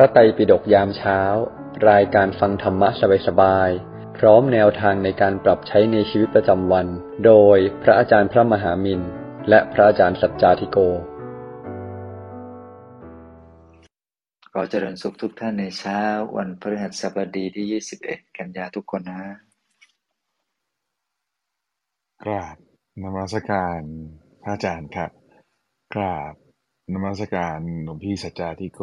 ระไตรปิฎกยามเช้า รายการฟังธรรมะสบายๆ พร้อมแนวทางในการปรับใช้ในชีวิตประจำวัน โดยพระอาจารย์พระมหามินและพระอาจารย์สัจจาธิโก ขอเจริญสุขทุกท่านในเช้า วันพฤหัสบดีที่ 21 กันยาทุกคนนะกราบนมัสการพระอาจารย์ครับกราบนมัสการหลวงพี่สัจจาธิโก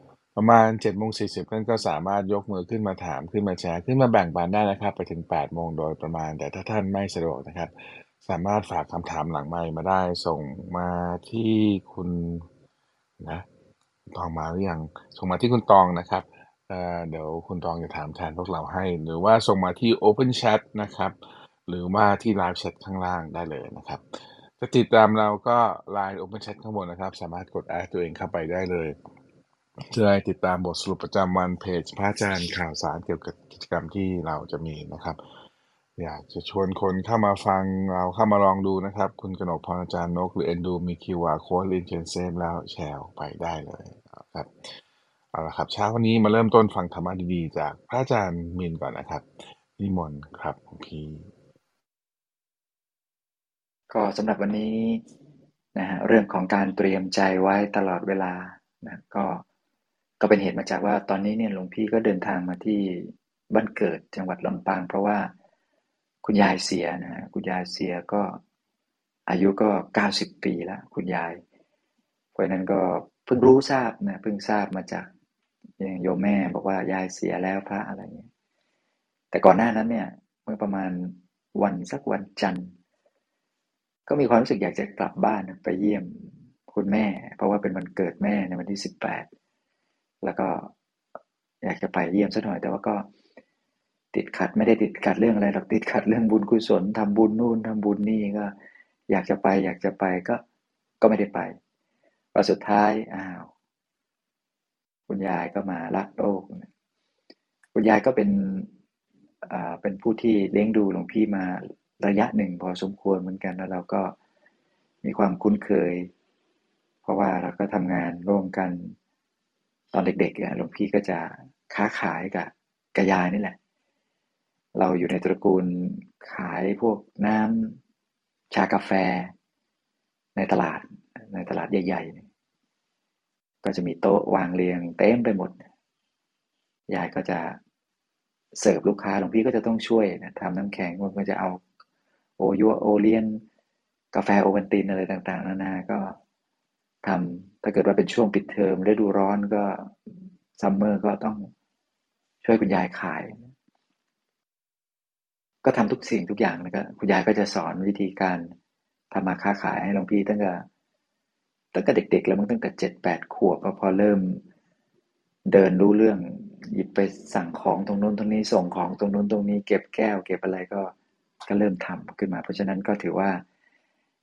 ประมาณ7โมง40ท่านก็สามารถยกมือขึ้นมาถามขึ้นมาแชร์ขึ้นมาแบ่งปันได้นะครับ ไปถึง8โมงโดยประมาณ แต่ถ้าท่านไม่สะดวกนะครับ สามารถฝากคำถามหลังไมค์มาได้ส่งมาที่คุณนะตองมาหรือยังส่งมาที่คุณตองนะครับเเดี๋ยวคุณตองจะถามแทนพวกเราให้ หรือว่าส่งมาที่ Open Chat นะครับ หรือว่าที่ Live Chat ข้างล่างได้เลยนะครับจะติดตามเราก็ Line Open Chat ข้างบนนะครับ สามารถกดแอดตัวเองเข้าไปได้เลย จะได้ติดตามบทสรุปประจำวันเพจพระอาจารย์ข่าวสารเกี่ยวกับกิจกรรมที่เราจะมีนะครับ อยากจะชวนคนเข้ามาฟังเราเข้ามาลองดูนะครับ คุณกนกพรอาจารย์นก หรือเอ็นดูมีคิวอาร์โค้ดลินเชนเซมแล้วแชร์ไปได้เลยครับเอาละครับเช้าวันนี้มาเริ่มต้นฟังธรรมะดีๆ จากพระอาจารย์มินก่อนนะครับนิมนต์ครับหลวงพี่ก็สำหรับวันนี้นะฮะเรื่องของการเตรียมใจไว้ตลอดเวลานะก็ ก็เป็นเหตุมาจากว่าตอนนี้เนี่ยหลวงพี่ก็เดินทางมาที่บ้านเกิดจังหวัดลำปาง เพราะว่าคุณยายเสียนะฮะคุณยายเสียก็อายุก็ 90 ปีแล้วคุณยาย เพราะนั้นก็เพิ่งรู้ทราบนะเพิ่งทราบมาจากอย่างโยมแม่บอกว่ายายเสียแล้วพระอะไรเงี้ยแต่ก่อนหน้านั้นเนี่ยเมื่อประมาณวันสักวันจันทร์ ก็มีความรู้สึกอยากจะกลับบ้านไปเยี่ยมคุณแม่ เพราะว่าเป็นวันเกิดแม่ในวันที่สิบแปด แล้วก็อยากจะไปเยี่ยมสักหน่อย แต่ว่าก็ติดขัดไม่ได้ติดขัดเรื่องอะไรหรอกติดขัดเรื่องบุญกุศลทำบุญนู่นทำบุญนี่ก็ อยากจะไป อยากจะไปก็ก็ไม่ได้ไปพอสุดท้ายอ้าว คุณยายก็มารักโลกคุณยายก็เป็นอ่าเป็นผู้ที่เลี้ยงดูหลวงพี่มาระยะหนึ่งพอสมควรเหมือนกันแล้วเราก็มีความคุ้นเคย เพราะว่าเราก็ทำงานร่วมกัน ตอนเด็กๆเนี่ยหลวงพี่ก็จะค้าขายกับกบยายนี่แหละ เราอยู่ในตระกูลขายพวกน้ำชากาแฟ ในตลาดในตลาดใหญ่ๆ ก็จะมีโต๊ะวางเรียงเต็มไปหมด ยายก็จะเสิร์ฟลูกค้าหลวงพี่ก็จะต้องช่วยนะทำน้ำแข็งมันก็จะเอาโอยัวโอเลียน กาแฟโอวัลตินอะไรต่างๆนานาก็ ทำถ้าเกิดว่าเป็นช่วงปิดเทอมฤดูร้อนก็ซัมเมอร์ก็ต้องช่วยคุณยายขาย ก็ทำทุกสิ่งทุกอย่างแล้วก็คุณยายก็จะสอนวิธีการทำมาค้าขายให้หลวงพี่ตั้งแต่ตั้งแต่เด็ก ๆ แล้วมันตั้งแต่เจ็ดแปดขวบพอเริ่มเดินรู้เรื่องหยิบไปสั่งของตรงนู้นตรงนี้ส่งของตรงนู้นตรงนี้ เก็บแก้ว เก็บอะไรก็ก็เริ่มทำขึ้นมา เพราะฉะนั้นก็ถือว่า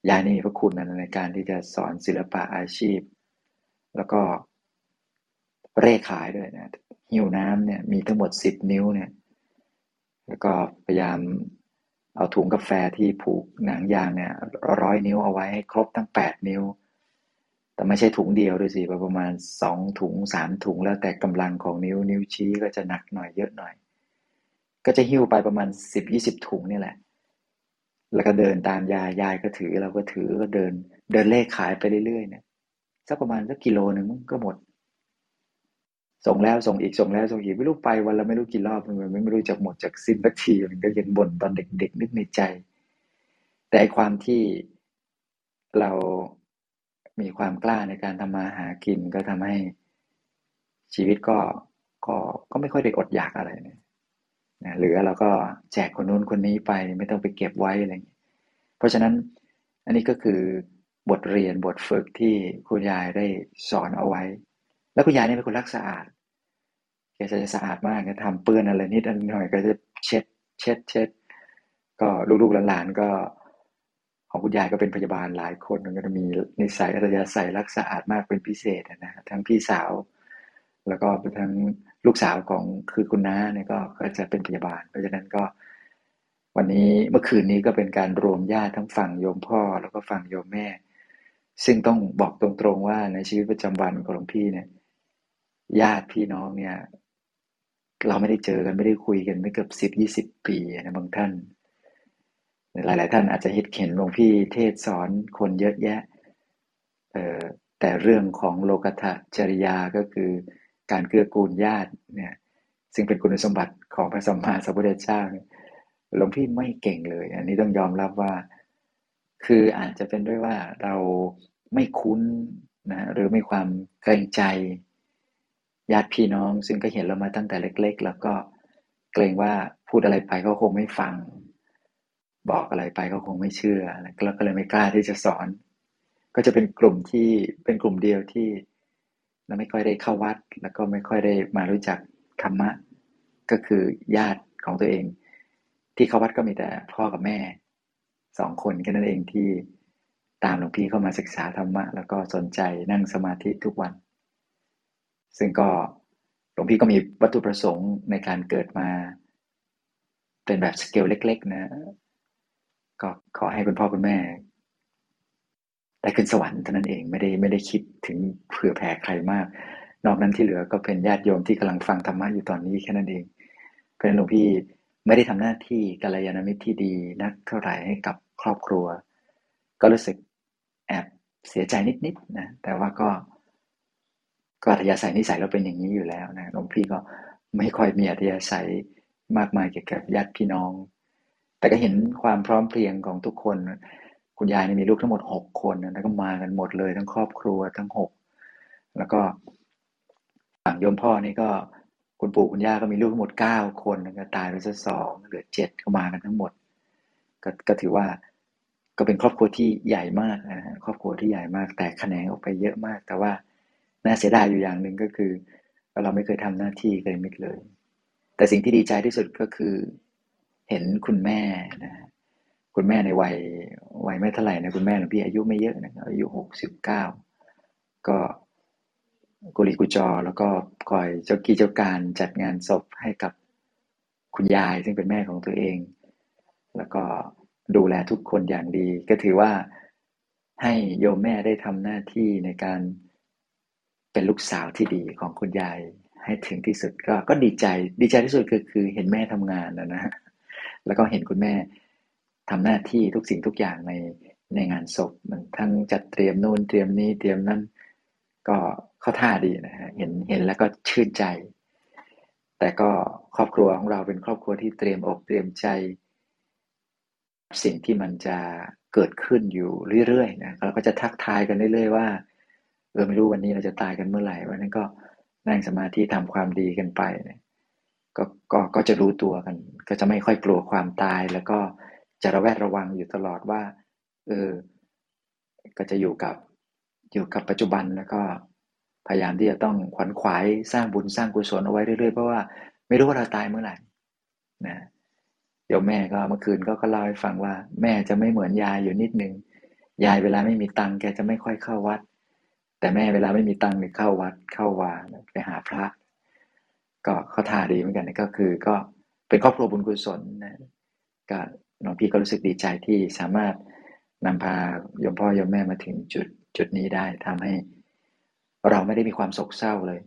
ยายนี่มีพระคุณในการที่จะสอนศิลปะอาชีพ แล้วก็เร่ขายด้วยนะหิวน้ำเนี่ยมีทั้งหมดสิบนิ้วเนี่ยแล้วก็พยายามเอาถุงกาแฟที่ผูกหนังยางเนี่ยร้อยนิ้วเอาไว้ให้ครบทั้งแปดนิ้ว แต่ไม่ใช่ถุงเดียวด้วยสิประมาณสองถุงสามถุงแล้วแต่กำลังของนิ้วนิ้วชี้ก็จะหนักหน่อยเยอะหน่อย ก็จะหิ้วไปประมาณสิบยี่สิบถุงนี่แหละ แล้วก็เดินตามยายยายก็ถือเราก็ถือก็เดิน เดินเลขขายไปเรื่อยๆเนี่ยสักประมาณสักกิโลหนึ่งก็หมด ส่งแล้วส่งอีกส่งแล้วส่งอีกไม่รู้ไปวันละไม่รู้กี่รอบมันไม่รู้จักหมดจากสิ้นสักทีมันก็ยังบ่นตอนเด็กๆนึกในใจ แต่ไอความที่เรามีความกล้าในการทำมาหากินก็ทำให้ชีวิตก็ก็ก็ไม่ค่อยได้อดอยากอะไรเนี่ย นะเหลือเราก็แจกคนนู้นคนนี้ไปไม่ต้องไปเก็บไว้อะไรอย่างนี้เพราะฉะนั้นอันนี้ก็คือบทเรียนบทฝึกที่คุณยายได้สอนเอาไว้ แล้วคุณยายนี่เป็นคนรักสะอาดแกจะสะอาดมากแกทำเปื้อนอะไรนิดอันหน่อยก็จะเช็ด เช็ดเช็ดก็ลูกๆหลานๆก็ของคุณยายก็เป็นพยาบาลหลายคนก็จะมีนิสัยอัธยาศัยรักสะอาดมากเป็นพิเศษนะทั้งพี่สาว แล้วก็ทั้ง ลูกสาวของคือคุณน้าเนี่ยก็จะเป็นพยาบาล เพราะฉะนั้นก็ วันนี้เมื่อคืนนี้ก็เป็นการรวมญาติทั้งฝั่งโยมพ่อ แล้วก็ฝั่งโยมแม่ ซึ่งต้องบอกตรงๆว่าในชีวิตประจำวันของหลวงพี่เนี่ย ญาติพี่น้องเนี่ย เราไม่ได้เจอกันไม่ได้คุยกันไม่เกือบสิบยี่สิบปีนะบางท่านหลายๆ ท่านอาจจะเห็นเห็นหลวงพี่เทศสอนคนเยอะแยะเออแต่เรื่องของโลกธจริยาก็คือ การเกื้อกูลญาติเนี่ยซึ่งเป็นคุณสมบัติของพระสัมมาสัมพุทธเจ้าหลวงพี่ไม่เก่งเลย อันนี้ต้องยอมรับว่า คืออาจจะเป็นด้วยว่าเราไม่คุ้นนะหรือม่ความเกรงใจญาติพี่น้อง ซึ่งก็เห็นเรามาตั้งแต่เล็ก ๆ แล้วก็เกรงว่าพูดอะไรไปเขาคงไม่ฟัง บอกอะไรไปเขาคงไม่เชื่อแล้วก็เลยไม่กล้าที่จะสอน ก็จะเป็นกลุ่มที่เป็นกลุ่มเดียวที่ เราไม่ค่อยได้เข้าวัด แล้วก็ไม่ค่อยได้มารู้จักธรรมะ ก็คือญาติของตัวเอง ที่เข้าวัดก็มีแต่พ่อกับแม่สองคนแค่นั้นเองที่ตามหลวงพี่เข้ามาศึกษาธรรมะ แล้วก็สนใจนั่งสมาธิทุกวัน ซึ่งก็หลวงพี่ก็มีวัตถุประสงค์ในการเกิดมา เป็นแบบสเกลเล็ก ๆ นะ ก็ขอให้คุณพ่อคุณแม่ ได้ขึ้นสวรรค์เท่านั้นเองไม่ได้ไม่ได้คิดถึงเผื่อแผ่ใครมาก นอกนั้นที่เหลือก็เป็นญาติโยมที่กำลังฟังธรรมะอยู่ตอนนี้แค่นั้นเองเพราะฉะนั้นหลวงพี่ไม่ได้ทำหน้าที่กัลยาณมิตรที่ดีนักเท่าไหร่ให้กับครอบครัว ก็รู้สึกแอบเสียใจนิดๆนะแต่ว่าก็ก็อัธยาศัยนิสัยเราเป็นอย่างนี้อยู่แล้วนะหลวงพี่ก็ไม่ค่อยมีอัธยาศัยมากมายเกี่ยวกับญาติพี่น้อง แต่ก็เห็นความพร้อมเพรียงของทุกคน คุณยายนี่มีลูกทั้งหมดหกคนแล้วก็มากันหมดเลยทั้งครอบครัวทั้งหกแล้วก็ฝั่งโยมพ่อนี่ก็คุณปู่คุณย่าก็มีลูกทั้งหมดเก้าคนแล้วก็ตายไปซะสองเหลือเจ็ดก็มากันทั้งหมดก็ก็ถือว่าก็เป็นครอบครัวที่ใหญ่มากนะครอบครัวที่ใหญ่มาก แต่แขนงออกไปเยอะมาก แต่ว่าน่าเสียดายอยู่อย่างหนึ่งก็คือ เราไม่เคยทำหน้าที่เลยมิดเลย แต่สิ่งที่ดีใจที่สุดก็คือ เห็นคุณแม่นะ คุณแม่ในวัยวัยไม่เท่าไหร่นะคุณแม่หลวงพี่อายุไม่เยอะนะอายุหกสิบเก้าก็กุลีกุจอแล้วก็คอยเจ้ากี้เจ้าการจัดงานศพให้กับคุณยายซึ่งเป็นแม่ของตัวเอง แล้วก็ดูแลทุกคนอย่างดี ก็ถือว่าให้โยมแม่ได้ทำหน้าที่ในการเป็นลูกสาวที่ดีของคุณยายให้ถึงที่สุดก็ก็ดีใจดีใจที่สุดคือคือเห็นแม่ทำงานนะนะแล้วก็เห็นคุณแม่ ทำหน้าที่ทุกสิ่งทุกอย่างในในงานศพมันทั้งจัดเตรียมนู่นเตรียมนี้เตรียมนั้นก็เข้าท่าดีนะฮะเห็นเห็นแล้วก็ชื่นใจ แต่ก็ครอบครัวของเราเป็นครอบครัวที่เตรียมอกเตรียมใจ สิ่งที่มันจะเกิดขึ้นอยู่เรื่อยๆนะเราก็จะทักทายกันเรื่อยๆว่าเออไม่รู้วันนี้เราจะตายกันเมื่อไหร่วันนั้นก็นั่งสมาธิทำความดีกันไปเนี่ยก็ก็ก็จะรู้ตัวกัน ก็จะไม่ค่อยกลัวความตายแล้วก็ จะระแวดระวังอยู่ตลอดว่า เออ ก็จะอยู่กับ อยู่กับปัจจุบันแล้วก็พยายามที่จะต้องขวนขวายสร้างบุญสร้างกุศลเอาไว้เรื่อยๆเพราะว่าไม่รู้ว่าเราตายเมื่อไหร่นะเดี๋ยวแม่ก็เมื่อคืนก็ก็เล่าให้ฟังว่า แม่จะไม่เหมือนยายอยู่นิดนึงยายเวลาไม่มีตังค์แกจะไม่ค่อยเข้าวัด แต่แม่เวลาไม่มีตังค์เนี่ยเข้าวัดเข้าวาไปหาพระ ก็เขาท่าดีเหมือนกันก็คือก็เป็นครอบครัวบุญกุศลนะก็ หลวงพี่ก็รู้สึกดีใจที่สามารถนำพาโยมพ่อโยมแม่มาถึงจุดจุดนี้ได้ทำให้เราไม่ได้มีความโศกเศร้าเลย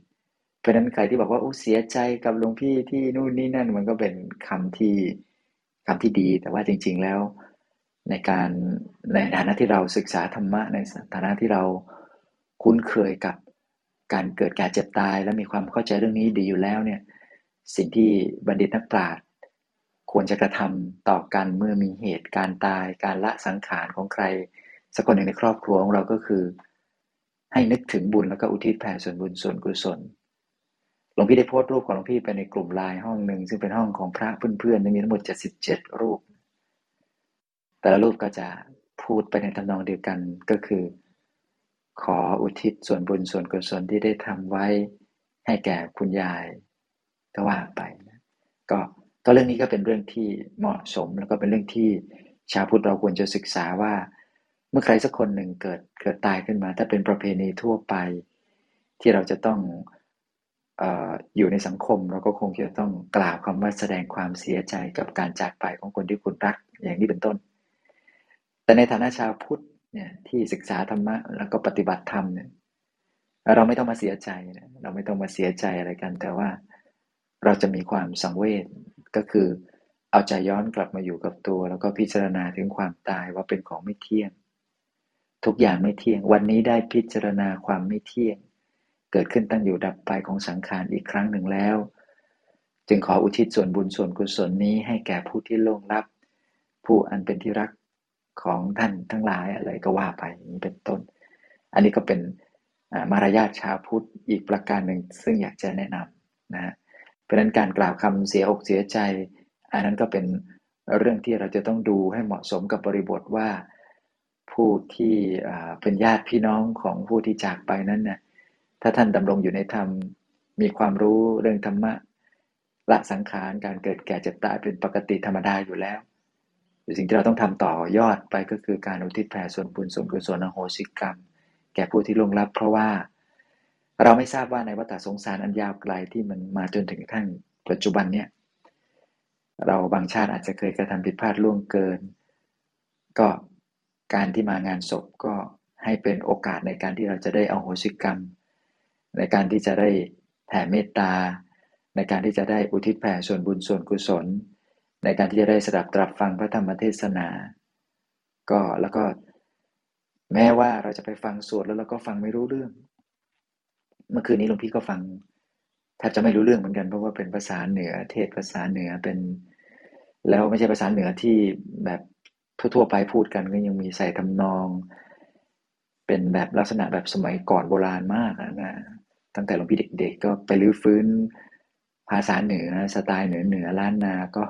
เพราะนั้นใครที่บอกว่าโอ้เสียใจกับหลวงพี่ที่นู่นนี่นั่นมันก็เป็นคำที่คำที่ดี แต่ว่าจริง ๆแล้ว ในการในฐานะที่เราศึกษาธรรมะในฐานะที่เราคุ้นเคยกับการเกิดแการเจ็บตาย และมีความเข้าใจเรื่องนี้ดีอยู่แล้วเนี่ยสิ่งที่บัณฑิตนักปราชญ์ ควรจะกระทำต่อกันเมื่อมีเหตุการตายการละสังขารของใคร สักคนหนึ่งในครอบครัวของเราก็คือ ให้นึกถึงบุญแล้วก็อุทิศแผ่ส่วนบุญส่วนกุศลหลวงพี่ได้โพสต์รูปของหลวงพี่ไปในกลุ่มไลน์ห้องหนึ่งซึ่งเป็นห้องของพระเพื่อนๆมีทั้งหมด77รูป แต่ละรูปก็จะพูดไปในทำนองเดียวกันก็คือ ขออุทิศส่วนบุญส่วนกุศลที่ได้ทำไว้ให้แก่คุณยายก็ว่าไปนะก็ ก็เรื่องนี้ก็เป็นเรื่องที่เหมาะสม แล้วก็เป็นเรื่องที่ชาวพุทธเราควรจะศึกษาว่า เมื่อใครสักคนหนึ่งเกิดเกิดตายขึ้นมา ถ้าเป็นประเพณีทั่วไป ที่เราจะต้องออยู่ในสังคม เราก็คงจะต้องกล่าวคำว่าแสดงความเสียใจกับการจากไปของคนที่คุณรักอย่างนี้เป็นต้น แต่ในฐานะชาวพุทธเนี่ยที่ศึกษาธรรมะแล้วก็ปฏิบัติธรรมเนี่ยเราไม่ต้องมาเสียใจนะเราไม่ต้องมาเสียใจอะไรกัน แต่ว่าเราจะมีความสังเวช ก็คือ เอาใจย้อนกลับมาอยู่กับตัว แล้วก็พิจารณาถึงความตายว่าเป็นของไม่เที่ยง ทุกอย่างไม่เที่ยง วันนี้ได้พิจารณาความไม่เที่ยง เกิดขึ้นตั้งอยู่ดับไปของสังขารอีกครั้งหนึ่งแล้ว จึงขออุทิศส่วนบุญส่วนกุศลนี้ให้แก่ผู้ที่ล่วงลับ ผู้อันเป็นที่รักของท่านทั้งหลายอะไรก็ว่าไปนี้เป็นต้น อันนี้ก็เป็นมารยาทชาวพุทธอีกประการหนึ่งซึ่งอยากจะแนะนำนะ ราะนั้นการกล่าวคำเสียอกเสียใจ อันนั้นก็เป็นเรื่องที่เราจะต้องดูให้เหมาะสมกับบริบทว่า ผู้ที่เป็นญาติพี่น้องของผู้ที่จากไปนั้นนะ่ยถ้าท่านดำรงอยู่ในธรรมมีความรู้เรื่องธรรมะละสังขารการเกิดแก่เจ็บตายเป็นปกติธรรมดาอยู่แล้วสิ่งที่เราต้องทำต่อยอดไปก็คือการอุทิศแผ่ส่วนบุญส่วนกุศลอโหสิกรรม แก่ผู้ที่ล่วงลับเพราะว่า เราไม่ทราบว่าในวัฏสงสารอันยาวไกลที่มันมาจนถึงขั้นปัจจุบันเนี่ยเราบางชาติอาจจะเคยกระทำผิดพลาดล่วงเกิน ก็การที่มางานศพก็ให้เป็นโอกาสในการที่เราจะได้เอาโหสิกรรม ในการที่จะได้แผ่เมตตา ในการที่จะได้อุทิศแผ่ส่วนบุญส่วนกุศล ในการที่จะได้สดับตรับฟังพระธรรมเทศนา ก็แล้วก็แม้ว่าเราจะไปฟังสวดแล้วเราก็ฟังไม่รู้เรื่อง เมื่อคืนนี้หลวงพี่ก็ฟังแทบจะไม่รู้เรื่องเหมือนกันเพราะว่าเป็นภาษาเหนือ เทศภาษาเหนือเป็น แล้วไม่ใช่ภาษาเหนือที่แบบทั่วๆไปพูดกันก็ยังมีใส่ทำนอง เป็นแบบลักษณะแบบสมัยก่อนโบราณมากนะตั้งแต่หลวงพี่เด็ก ๆ ก็ไปรื้อฟื้นภาษาเหนือสไตล์เหนือเหนือล้านนาก็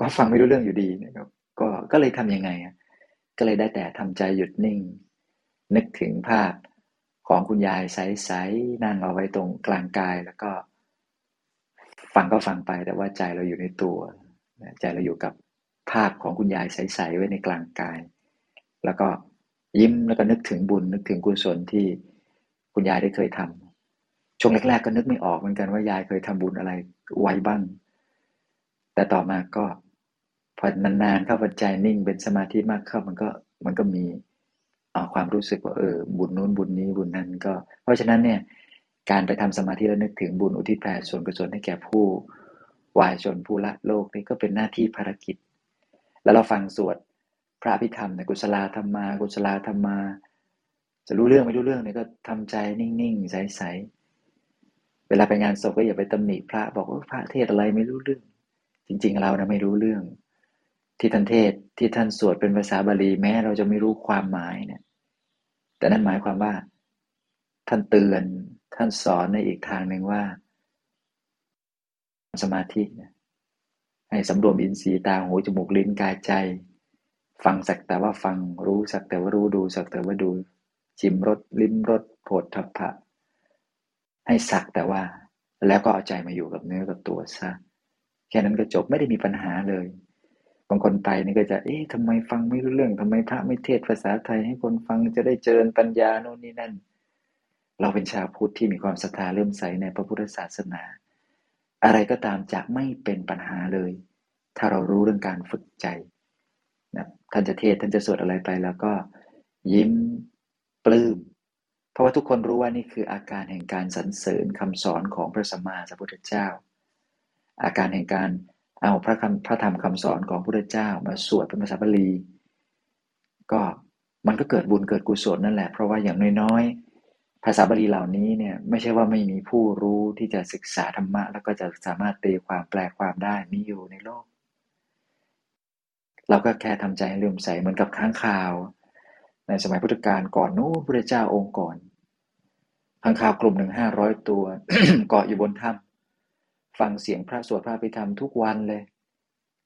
ก็ฟังไม่รู้เรื่องอยู่ดีนะครับก็ก็เลยทํำยังไง ก็เลยได้แต่ทำใจหยุดนิ่ง นึกถึงภาพ ของคุณยายใสๆนั่งเอาไว้ตรงกลางกายแล้วก็ ฟังก็ฟังไปแต่ว่าใจเราอยู่ในตัว ใจเราอยู่กับภาพของคุณยายใสๆไว้ในกลางกาย แล้วก็ยิ้มแล้วก็นึกถึงบุญนึกถึงกุศลที่คุณยายได้เคยทำช่วงแรกๆก็นึกไม่ออกเหมือนกันว่ายายเคยทำบุญอะไรไว้บ้าง แต่ต่อมาก็พอนานๆเข้าปัจจัยนิ่งเป็นสมาธิมากเข้ามันก็มันก็มี ความรู้สึกว่าเออบุญนู้นบุญนี้บุญนั้นก็ เพราะฉะนั้นเนี่ยการไปทำสมาธิแล้วนึกถึงบุญอุทิศแผ่ส่วนกุศลให้แก่ผู้วายชนผู้ละโลกนี่ก็เป็นหน้าที่ภารกิจ แล้วเราฟังสวดพระพิธรรมในกุศลธรรมา กุศลธรรมา จะรู้เรื่องไม่รู้เรื่องเนี่ยก็ทำใจนิ่งๆใสๆเวลาไปงานศพก็อย่าไปตำหนิพระบอกว่าพระเทศอะไรไม่รู้เรื่อง จริง ๆ เรานะไม่รู้เรื่อง ที่ท่านเทศที่ท่านสวดเป็นภาษาบาลีแม้เราจะไม่รู้ความหมายเนี่ย แต่นั่นหมายความว่า ท่านเตือนท่านสอนในอีกทางหนึ่งว่า สมาธิให้สำรวมอินทรีย์ตาหูจมูกลิ้นกายใจ ฟังสักแต่ว่าฟังรู้สักแต่ว่ารู้ดูสักแต่ว่าดูจิมรสลิ้มรสโผฏฐัพพะ ให้สักแต่ว่า แล้วก็เอาใจมาอยู่กับเนื้อกับตัวซะแค่นั้นก็จบไม่ได้มีปัญหาเลย บางคนไปนี่ก็จะ เอ๊ะทำไมฟังไม่รู้เรื่องทำไมพระไม่เทศภาษาไทยให้คนฟังจะได้เจริญปัญญาโน่นนี่นั่น เราเป็นชาวพุทธที่มีความศรัทธาเริ่มใสในพระพุทธศาสนา อะไรก็ตามจะไม่เป็นปัญหาเลย ถ้าเรารู้เรื่องการฝึกใจนะท่านจะเทศท่านจะสวดอะไรไปแล้วก็ยิ้มปลื้มเพราะว่าทุกคนรู้ว่านี่คืออาการแห่งการสรรเสริญคำสอนของพระสัมมาสัมพุทธเจ้า อาการแห่งการ เอาพระคำพระธรรมคำสอนของพระเจ้ามาสวดเป็นภาษาบาลี ก็มันก็เกิดบุญเกิดกุศลนั่นแหละ เพราะว่าอย่างน้อยๆ ภาษาบาลีเหล่านี้เนี่ยไม่ใช่ว่าไม่มีผู้รู้ที่จะศึกษาธรรมะ แล้วก็จะสามารถตีความแปลความได้มีอยู่ในโลก เราก็แค่ทำใจเลื่อมใสเหมือนกับค้างคาว ในสมัยพุทธกาลก่อนนู้นพระเจ้าองค์ก่อนค้างคาวกลุ่มหนึ่งห้าร้อยตัวเกาะอยู่บนถ้ำ ฟังเสียงพระสวดพระพิธรรมทุกวันเลย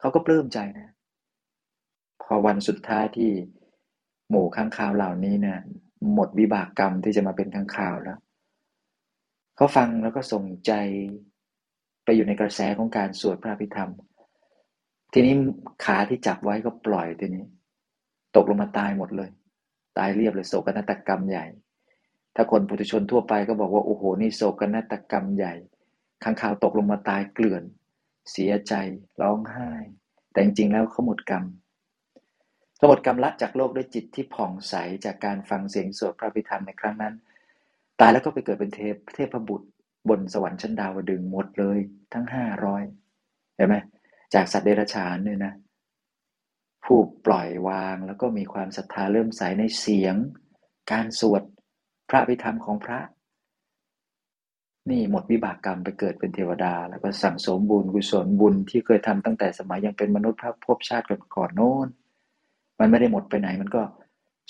เขาก็ปลื้มใจนะ พอวันสุดท้ายที่หมู่ข้างข่าวเหล่านี้เนะี่ยหมดวิบากกรรมที่จะมาเป็นข้างข่าวแล้ว เขาฟังแล้วก็ส่งใจไปอยู่ในกระแสของการสวดพระพิธรรม ทีนี้ขาที่จับไว้ก็ปล่อยทีนี้ ตกลงมาตายหมดเลย ตายเรียบเลยโศกนาฏกรรมใหญ่ ถ้าคนปุถุชนทั่วไปก็บอกว่า โอ้โห นี่โศกนาฏกรรมใหญ่ ข้างข่าวตกลงมาตายเกลื่อน เสียใจ ร้องไห้ แต่จริงๆแล้วเขาหมดกรรมเขาหมดกรรมละจากโลกด้วยจิตที่ผ่องใสจากการฟังเสียงสวดพระพิธรรมในครั้งนั้น ตายแล้วก็ไปเกิดเป็นเทพเทพบุตร บนสวรรค์ชั้นดาวดึงหมดเลยทั้งห้าร้อยเห็นไหมจากสัตว์เดรัจฉานเนี่ยนะผู้ปล่อยวางแล้วก็มีความศรัทธาเริ่มใสในเสียง การสวดพระพิธรรมของพระ นี่หมดวิบากกรรมไปเกิดเป็นเทวดา แล้วก็สั่งสมบุญกุศลบุญที่เคยทำตั้งแต่สมัยยังเป็นมนุษย์ภพชาติก่อนโน้น มันไม่ได้หมดไปไหน มันก็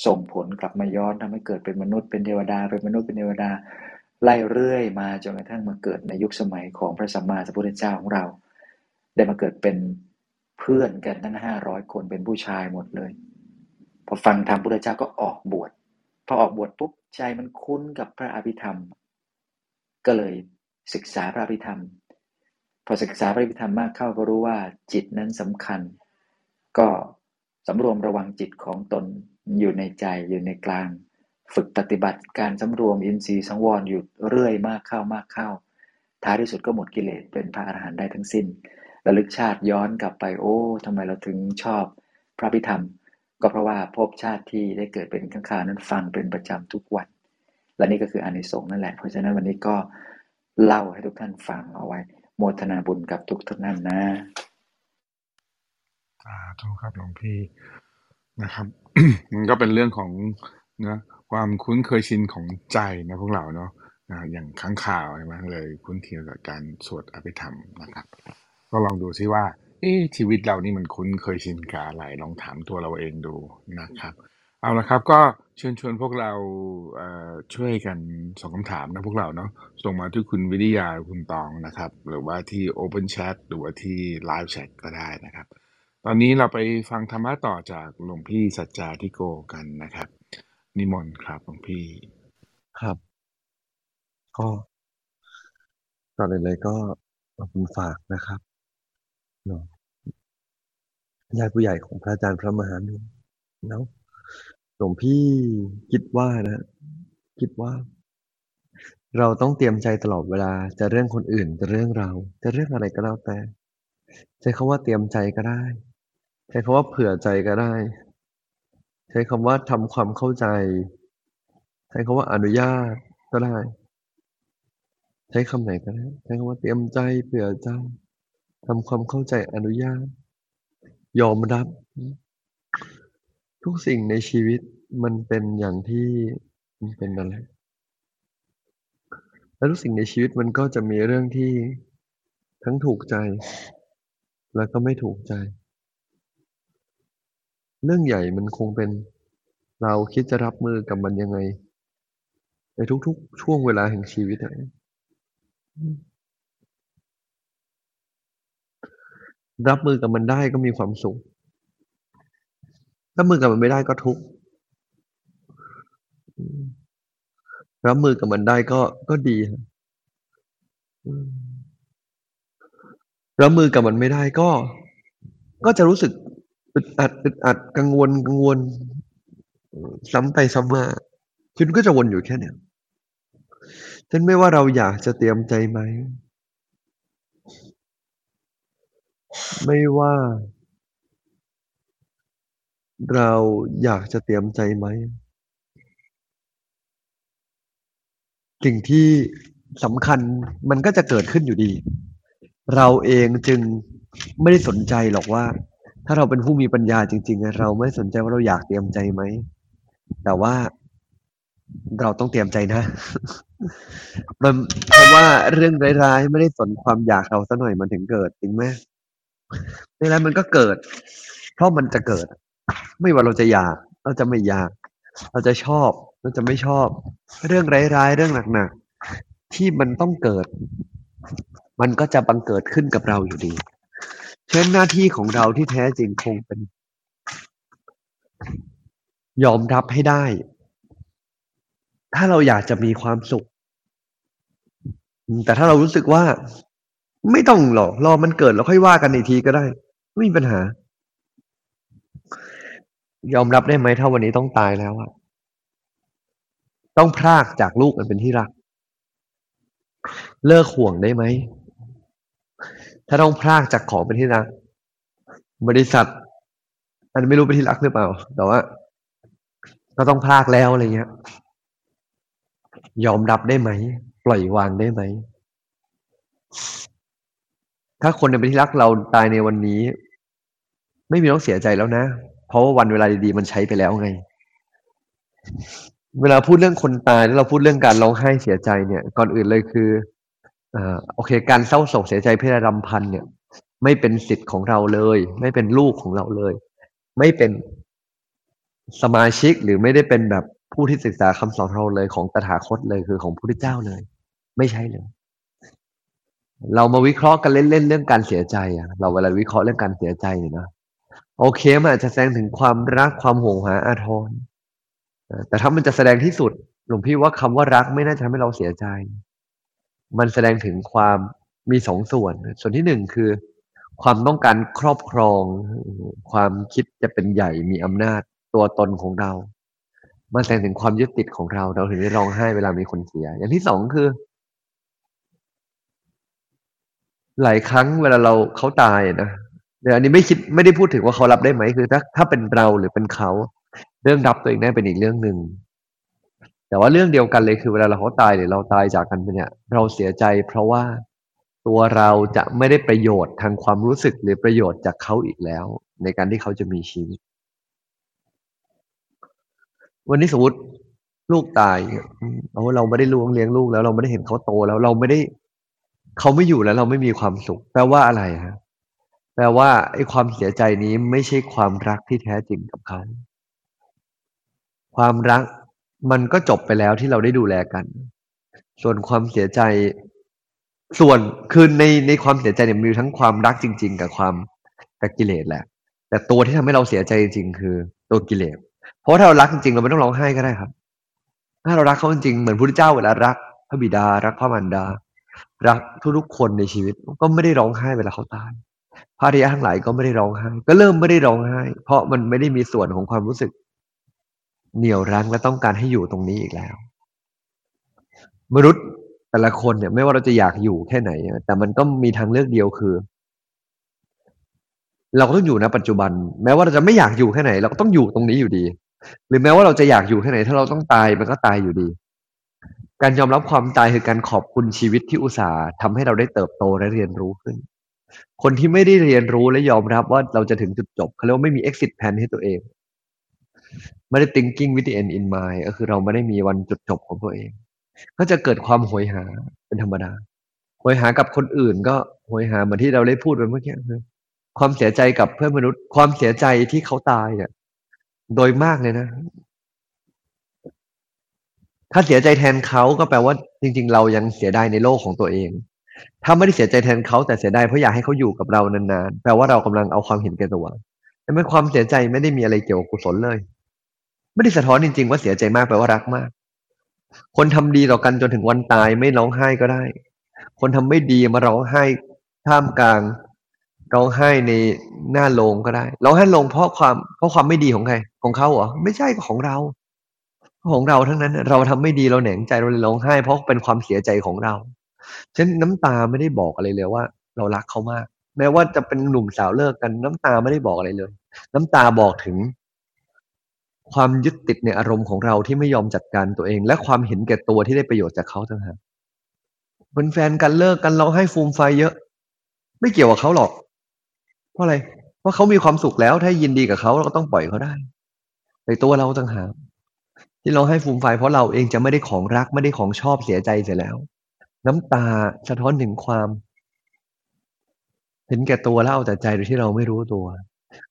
ส่งผลกลับมาย้อนทำให้เกิดเป็นมนุษย์เป็นเทวดาเป็นมนุษย์เป็นเทวดาไล่เรื่อยมาจนกระทั่งมาเกิดในยุคสมัยของพระสัมมาสัมพุทธเจ้าของเรา ได้มาเกิดเป็นเพื่อนกันทั้งห้าร้อยคนเป็นผู้ชายหมดเลย พอฟังธรรมพุทธเจ้าก็ออกบวชพอออกบวชปุ๊บใจมันคุ้นกับพระอภิธรรม ก็เลยศึกษาพระอภิธรรม พอศึกษาพระอภิธรรมมากเข้าก็รู้ว่าจิตนั้นสำคัญ ก็สำรวมระวังจิตของตนอยู่ในใจอยู่ในกลาง ฝึกปฏิบัติการสำรวมอินทรีย์สังวรอยู่เรื่อยมากเข้ามากเข้า ท้ายที่สุดก็หมดกิเลสเป็นพระอรหันต์ได้ทั้งสิ้นระลึกชาติย้อนกลับไปโอ้ทำไมเราถึงชอบพระพิธรรม ก็เพราะว่าภพชาติที่ได้เกิดเป็นข้างคานั้นฟังเป็นประจำทุกวัน และนี่ก็คืออานิสงส์นั่นแหละ เพราะฉะนั้นวันนี้ก็เล่าให้ทุกท่านฟังเอาไว้ โมทนาบุญกับทุกท่านนะสาธุครับหลวงพี่นะครับมันก็เป็นเรื่องของนะความคุ้นเคยชินของใจนะพวกเราเนาะนะอย่างค้างข่าวใช่ไหมเลยคุ้นเคยกับการสวดอภิธรรมนะครับ ก็ลองดูซิว่า เอ๊ชีวิตเรานี่มันคุ้นเคยชินกับอะไรลองถามตัวเราเองดูนะครับ เอาละครับก็เชิญชวนพวกเราช่วยกันส่งคำถามนะพวกเราเนาะส่งมาที่คุณวิทยาคุณตองนะครับ หรือว่าที่ Open Chat หรือว่าที่ Live Chat ก็ได้นะครับ ตอนนี้เราไปฟังธรรมะต่อจากหลวงพี่สัจจาทิโกกันนะครับ นิมนต์ครับหลวงพี่ครับก็ก่อนเลยก็ขอบคุณฝากนะครับเนาะญาติผู้ใหญ่ของพระอาจารย์พระมหานุเนาะ หลวงพี่คิดว่านะ คิดว่า เราต้องเตรียมใจตลอดเวลา จะเรื่องคนอื่น จะเรื่องเรา จะเรื่องอะไรก็แล้วแต่ ใช้คาว่าเตรียมใจก็ได้ ใช้คาว่าเผื่อใจก็ได้ ใช้คำว่าทำความเข้าใจ ใช้คำว่าอนุญาตก็ได้ ใช้คำไหนก็ได้ ใช้คำว่าเตรียมใจ เผื่อใจทำความเข้าใจอนุญาต ยอมรับ ทุกสิ่งในชีวิตมันเป็นอย่างที่มันเป็นนั่นแหละและทุกสิ่งในชีวิตมันก็จะมีเรื่องที่ทั้งถูกใจ แล้วก็ไม่ถูกใจ เรื่องใหญ่มันคงเป็นเราคิดจะรับมือกับมันยังไง ในทุกๆ ช่วงเวลาแห่งชีวิตรับมือกับมันได้ก็มีความสุข รับมือกับมันไม่ได้ก็ทุกข์รับมือกับมันได้ก็ก็ดีรับมือกับมันไม่ได้ก็ ก็จะรู้สึกอึดอัดอึดอัดกังวลกังวล ซ้ำไปซ้ำมาชีวิตก็จะวนอยู่แค่เนี้ยฉันไม่ว่าเราอยากจะเตรียมใจไหม ไม่ว่า เราอยากจะเตรียมใจไหม สิ่งที่สำคัญมันก็จะเกิดขึ้นอยู่ดี เราเองจึงไม่ได้สนใจหรอกว่า ถ้าเราเป็นผู้มีปัญญาจริง ๆ เราไม่สนใจว่าเราอยากเตรียมใจไหม แต่ว่าเราต้องเตรียมใจนะ เพราะว่าเรื่องร้ายๆไม่ได้สนความอยากเราซะหน่อยมันถึงเกิดจริงไหมในแล้วมันก็เกิด เพราะมันจะเกิด ไม่ว่าเราจะอยาก เราจะไม่อยาก เราจะชอบ เราจะไม่ชอบ เรื่องร้ายๆ เรื่องหนักๆ ที่มันต้องเกิด มันก็จะบังเกิดขึ้นกับเราอยู่ดีฉะนั้นหน้าที่ของเราที่แท้จริงคงเป็น ยอมรับให้ได้ ถ้าเราอยากจะมีความสุข แต่ถ้าเรารู้สึกว่า ไม่ต้องหรอกรอมันเกิดแล้วค่อยว่ากันอีกทีก็ได้ ไม่มีปัญหา ยอมรับได้ไหมถ้าวันนี้ต้องตายแล้วอะต้องพรากจากลูกมันเป็นที่รัก เลิกห่วงได้ไหม ถ้าต้องพรากจากของเป็นที่รัก บริษัท อันไม่รู้เป็นที่รักหรือเปล่า แต่ว่า ก็ต้องพรากแล้วอะไรเงี้ย ยอมรับได้ไหม ปล่อยวางได้ไหม ถ้าคนเป็นที่รักเราตายในวันนี้ ไม่มีต้องเสียใจแล้วนะ เพราะว่าวันเวลาดีๆมันใช้ไปแล้วไง เวลาพูดเรื่องคนตายแล้วเราพูดเรื่องการร้องไห้เสียใจเนี่ย ก่อนอื่นเลยคืออ่าโอเค การเศร้าโศกเสียใจเพื่อรำพันเนี่ย ไม่เป็นสิทธิ์ของเราเลย ไม่เป็นลูกของเราเลย ไม่เป็นสมาชิกหรือไม่ได้เป็นแบบผู้ที่ศึกษาคำสอนเราเลยของตถาคตเลยคือของพระพุทธเจ้าเลย ไม่ใช่เลย เรามาวิเคราะห์กันเล่นๆเรื่องการเสียใจอะเราเวลาวิเคราะห์เรื่องการเสียใจเนี่ยนะ โอเคมันอาจจะแสดงถึงความรักความห่วงหาอาทรแต่ถ้ามันจะแสดงที่สุดหลวงพี่ว่าคำว่ารักไม่น่าจะทำให้เราเสียใจ มันแสดงถึงความมีสองส่วน ส่วนที่หนึ่งคือ ความต้องการครอบครอง ความคิดจะเป็นใหญ่มีอำนาจตัวตนของเรา มันแสดงถึงความยึดติดของเรา เราถึงได้ร้องไห้เวลามีคนเสีย อย่างที่สองคือ หลายครั้งเวลาเราเขาตายนะ เดี๋ยอันนี้ไม่คิดไม่ได้พูดถึงว่าเขารับได้ไหมคือ ถ้าถ้าเป็นเราหรือเป็นเขา เรื่องรับตัวเองได้เป็นอีกเรื่องหนึ่งแต่ว่าเรื่องเดียวกันเลยคือเวลาเราเขาตายหรือเราตายจากกันไปเนี่ย เราเสียใจเพราะว่าตัวเราจะไม่ได้ประโยชน์ทางความรู้สึกหรือประโยชน์จากเขาอีกแล้ว ในการที่เขาจะมีชีวิต วันนี้สมมติลูกตายเราเราไม่ได้ลูงเลี้ยงลูกแล้วเราไม่ได้เห็นเขาโตแล้วเราไม่ได้ เขาไม่อยู่แล้วเราไม่มีความสุขแปลว่าอะไรฮะ แปลว่าไอ้ความเสียใจนี้ไม่ใช่ความรักที่แท้จริงกับเขา ความรักมันก็จบไปแล้วที่เราได้ดูแลกัน ส่วนความเสียใจ ส่วนคือในในความเสียใจเนี่ยมีทั้งความรักจริง ๆ กับความกับกิเลสแหละ แต่ตัวที่ทำให้เราเสียใจจริง ๆ คือตัวกิเลส เพราะถ้าเรารักจริงๆเราไม่ต้องร้องไห้ก็ได้ครับ ถ้าเรารักเขาจริงๆเหมือนพระพุทธเจ้าเวลารัก พระบิดารักพระมารดา รักทุกๆคนในชีวิตก็ไม่ได้ร้องไห้เวลาเขาตาย พระริยะทั้งหลายก็ไม่ได้ร้องไห้ ก็เริ่มไม่ได้ร้องไห้ เพราะมันไม่ได้มีส่วนของความรู้สึก เหนี่ยวรั้งและต้องการให้อยู่ตรงนี้อีกแล้ว มนุษย์แต่ละคนเนี่ย ไม่ว่าเราจะอยากอยู่แค่ไหน แต่มันก็มีทางเลือกเดียวคือ เราก็ต้องอยู่ในปัจจุบัน แม้ว่าเราจะไม่อยากอยู่แค่ไหน เราก็ต้องอยู่ตรงนี้อยู่ดี หรือแม้ว่าเราจะอยากอยู่แค่ไหน ถ้าเราต้องตายมันก็ตายอยู่ดี การยอมรับความตายคือการขอบคุณชีวิตที่อุตส่าห์ทำให้เราได้เติบโตและเรียนรู้ขึ้น คนที่ไม่ได้เรียนรู้และยอมรับว่าเราจะถึงจุดจบเขาเรียกว่าไม่มี exit plan ให้ตัวเอง ไม่ได้ thinking with the end in mind ก็คือเราไม่ได้มีวันจุดจบของตัวเอง ก็จะเกิดความโหยหาเป็นธรรมดาโหยหากับคนอื่น ก็โหยหาเหมือนที่เราได้พูดไปเมื่อกี้คือความเสียใจกับเพื่อนมนุษย์ ความเสียใจที่เขาตายเนี่ยโดยมากเลยนะ ถ้าเสียใจแทนเขาก็แปลว่าจริง ๆ เรายังเสียดายในโลกของตัวเอง ถ้าไม่ได้เสียใจแทนเขาแต่เสียดายเพราะอยากให้เขาอยู่กับเรานานๆ แปลว่าเรากำลังเอาความเห็นแก่ตัวแต่ไม่ความเสียใจไม่ได้มีอะไรเกี่ยวกับกุศลเลย ไม่ได้สะท้อนจริงๆ ว่าเสียใจมากแปลว่ารักมาก คนทำดีต่อกันจนถึงวันตายไม่ร้องไห้ก็ได้ คนทำไม่ดีมาร้องไห้ท่ามกลางร้องไห้ในหน้าโรงก็ได้ร้องไห้ลงเพราะความเพราะความไม่ดีของใคร ของเขาเหรอไม่ใช่ของเรา ของเราทั้งนั้น เราทำไม่ดีเราแหนงใจเราเลยร้องไห้ เพราะเป็นความเสียใจของเรา ฉะนั้นน้ำตาไม่ได้บอกอะไรเลยว่า เรารักเขามาก แม้ว่าจะเป็นหนุ่มสาวเลิกกัน น้ำตาไม่ได้บอกอะไรเลย น้ำตาบอกถึง ความยึดติดในอารมณ์ของเราที่ไม่ยอมจัดการตัวเอง และความเห็นแก่ตัวที่ได้ประโยชน์จากเขาต่างหากเป็นแฟนกันเลิกกันเราให้ฟูมไฟเยอะ ไม่เกี่ยวกับเขาหรอก เพราะอะไร เพราะเขามีความสุขแล้ว ถ้ายินดีกับเขาเราก็ต้องปล่อยเขาได้ในตัวเราต่างหากที่เราให้ฟูมไฟเพราะเราเองจะไม่ได้ของรักไม่ได้ของชอบเสียใจเสียแล้ว น้ำตาสะท้อนถึงความเห็นแก่ตัวแล้วเอาแต่ใจโดยที่เราไม่รู้ตัว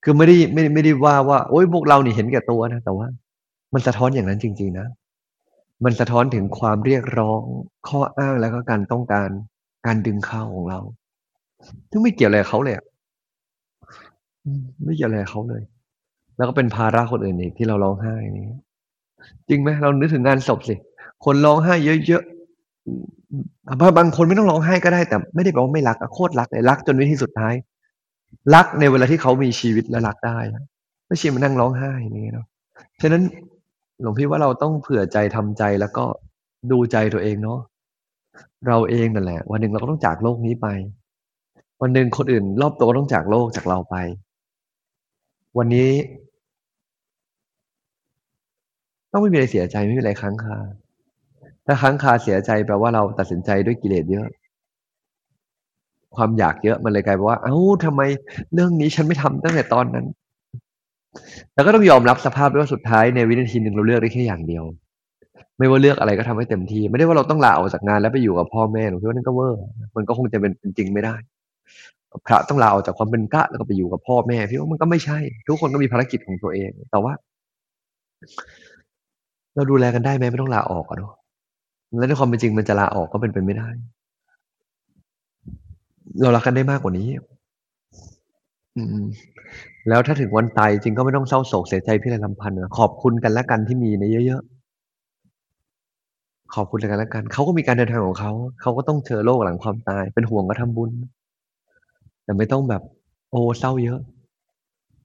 คือไม่ได้ไม่ไม่ได้ว่าว่า โอ้ยพวกเรานี่เห็นแก่ตัวนะแต่ว่า มันสะท้อนอย่างนั้นจริง ๆ นะ มันสะท้อนถึงความเรียกร้อง ข้ออ้างแล้วก็การต้องการ การดึงเข้าของเราซึ่งไม่เกี่ยวอะไรเขาเลยไม่เกี่ยวอะไรเขาเลย แล้วก็เป็นภาระคนอื่นอีกที่เราร้องไห้นี่จริงไหมเรานึกถึงงานศพสิ คนร้องไห้เยอะ บาง บางคนไม่ต้องร้องไห้ก็ได้ แต่ไม่ได้แปลว่าไม่รักอะโคตรรักเลย รักจนวิธีสุดท้าย รักในเวลาที่เขามีชีวิตและรักได้นะ ไม่ใช่มานั่งร้องไห้ อย่างนี้เนาะ ฉะนั้น หลวงพี่ว่า เราต้องเผื่อใจ ทำใจ แล้วก็ดูใจตัวเองเนาะ เราเองนั่นแหละ วันหนึ่งเราก็ต้องจากโลกนี้ไป วันหนึ่งคนอื่นรอบตัวก็ต้องจากโลก จากเราไป วันนี้ ต้องไม่มีอะไรเสียใจ ไม่มีอะไรค้างคา ถ้าค้างคาเสียใจแปลว่าเราตัดสินใจด้วยกิเลสเยอะ ความอยากเยอะมันเลยกลายเป็นว่า เอ้าทำไมเรื่องนี้ฉันไม่ทำตั้งแต่ตอนนั้น แล้วก็ต้องยอมรับสภาพด้วยว่าสุดท้ายในวินาทีหนึ่งเราเลือกได้แค่อย่างเดียว ไม่ว่าเลือกอะไรก็ทำให้เต็มที่ ไม่ได้ว่าเราต้องลาออกจากงานแล้วไปอยู่กับพ่อแม่หนูคิดว่านั่นก็เวอร์มันก็คงจะเป็นจริงไม่ได้พระต้องลาออกจากความเป็นพระแล้วก็ไปอยู่กับพ่อแม่พี่ว่ามันก็ไม่ใช่ ทุกคนก็มีภารกิจของตัวเอง แต่ว่า เราดูแลกันได้ไหมไม่ต้องลาออกอะเนาะ แล้วในความเป็นจริงมันจะลาออกก็เป็นไปไม่ได้ เรารักกันได้มากกว่านี้ อืม แล้วถ้าถึงวันตายจริงก็ไม่ต้องเศร้าโศกเสียใจพี่ไรลำพันธ์ขอบคุณกันและกันที่มีในเยอะๆขอบคุณกันและกันเขาก็มีการเดินทางของเขาเขาก็ต้องเจอโลกหลังความตาย เป็นห่วงก็ทำบุญ แต่ไม่ต้องแบบ โอ้เศร้าเยอะ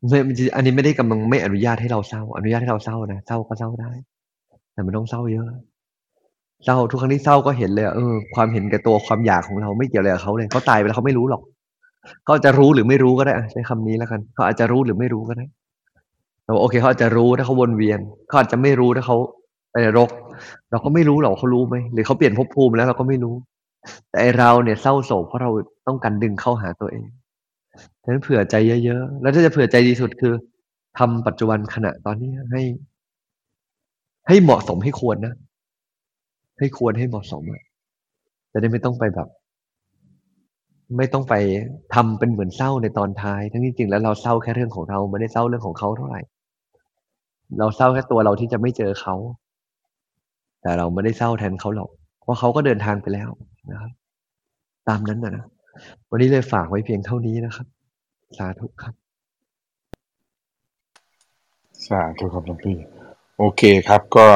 ไม่อันนี้ไม่ได้กำลังไม่อนุญาตให้เราเศร้า อนุญาตให้เราเศร้านะเศร้าก็เศร้าได้ แต่ไม่ต้องเศร้าเยอะ เศร้าทุกครั้งที่เศร้าก็เห็นเลยเออความเห็นแก่ตัวความอยากของเราไม่เกี่ยวอะไรกับเขาเลยเขาตายไปแล้วเขาไม่รู้หรอกเขาจะรู้หรือไม่รู้ก็ได้ใช้คำนี้แล้วกันเขาอาจจะรู้หรือไม่รู้ก็ได้แต่ว่าโอเคเขาอาจจะรู้ถ้าเขาวนเวียนเขาอาจจะไม่รู้ถ้าเขาไปรก เราก็ไม่รู้หรอกเขารู้ไหมหรือเขาเปลี่ยนภพภูมิแล้วเราก็ไม่รู้ แต่เราเนี่ยเศร้าโศกเพราะเราต้องการดึงเข้าหาตัวเองฉะนั้นเผื่อใจเยอะๆแล้วถ้าจะเผื่อใจดีสุดคือทำปัจจุบันขณะตอนนี้ให้ ให้เหมาะสมให้ควรนะ ให้ควรให้เหมาะสมจะได้ไม่ต้องไปแบบ ไม่ต้องไปทำเป็นเหมือนเศร้าในตอนท้าย ทั้งที่จริงแล้วเราเศร้าแค่เรื่องของเราไม่ได้เศร้าเรื่องของเขาเท่าไหร่ เราเศร้าแค่ตัวเราที่จะไม่เจอเขา แต่เราไม่ได้เศร้าแทนเขาหรอก เพราะเขาก็เดินทางไปแล้วนะครับ ตามนั้นนะนะวันนี้เลยฝากไว้เพียงเท่านี้นะครับ สาธุครับ สาธุครับหลวงพี่ โอเคครับก็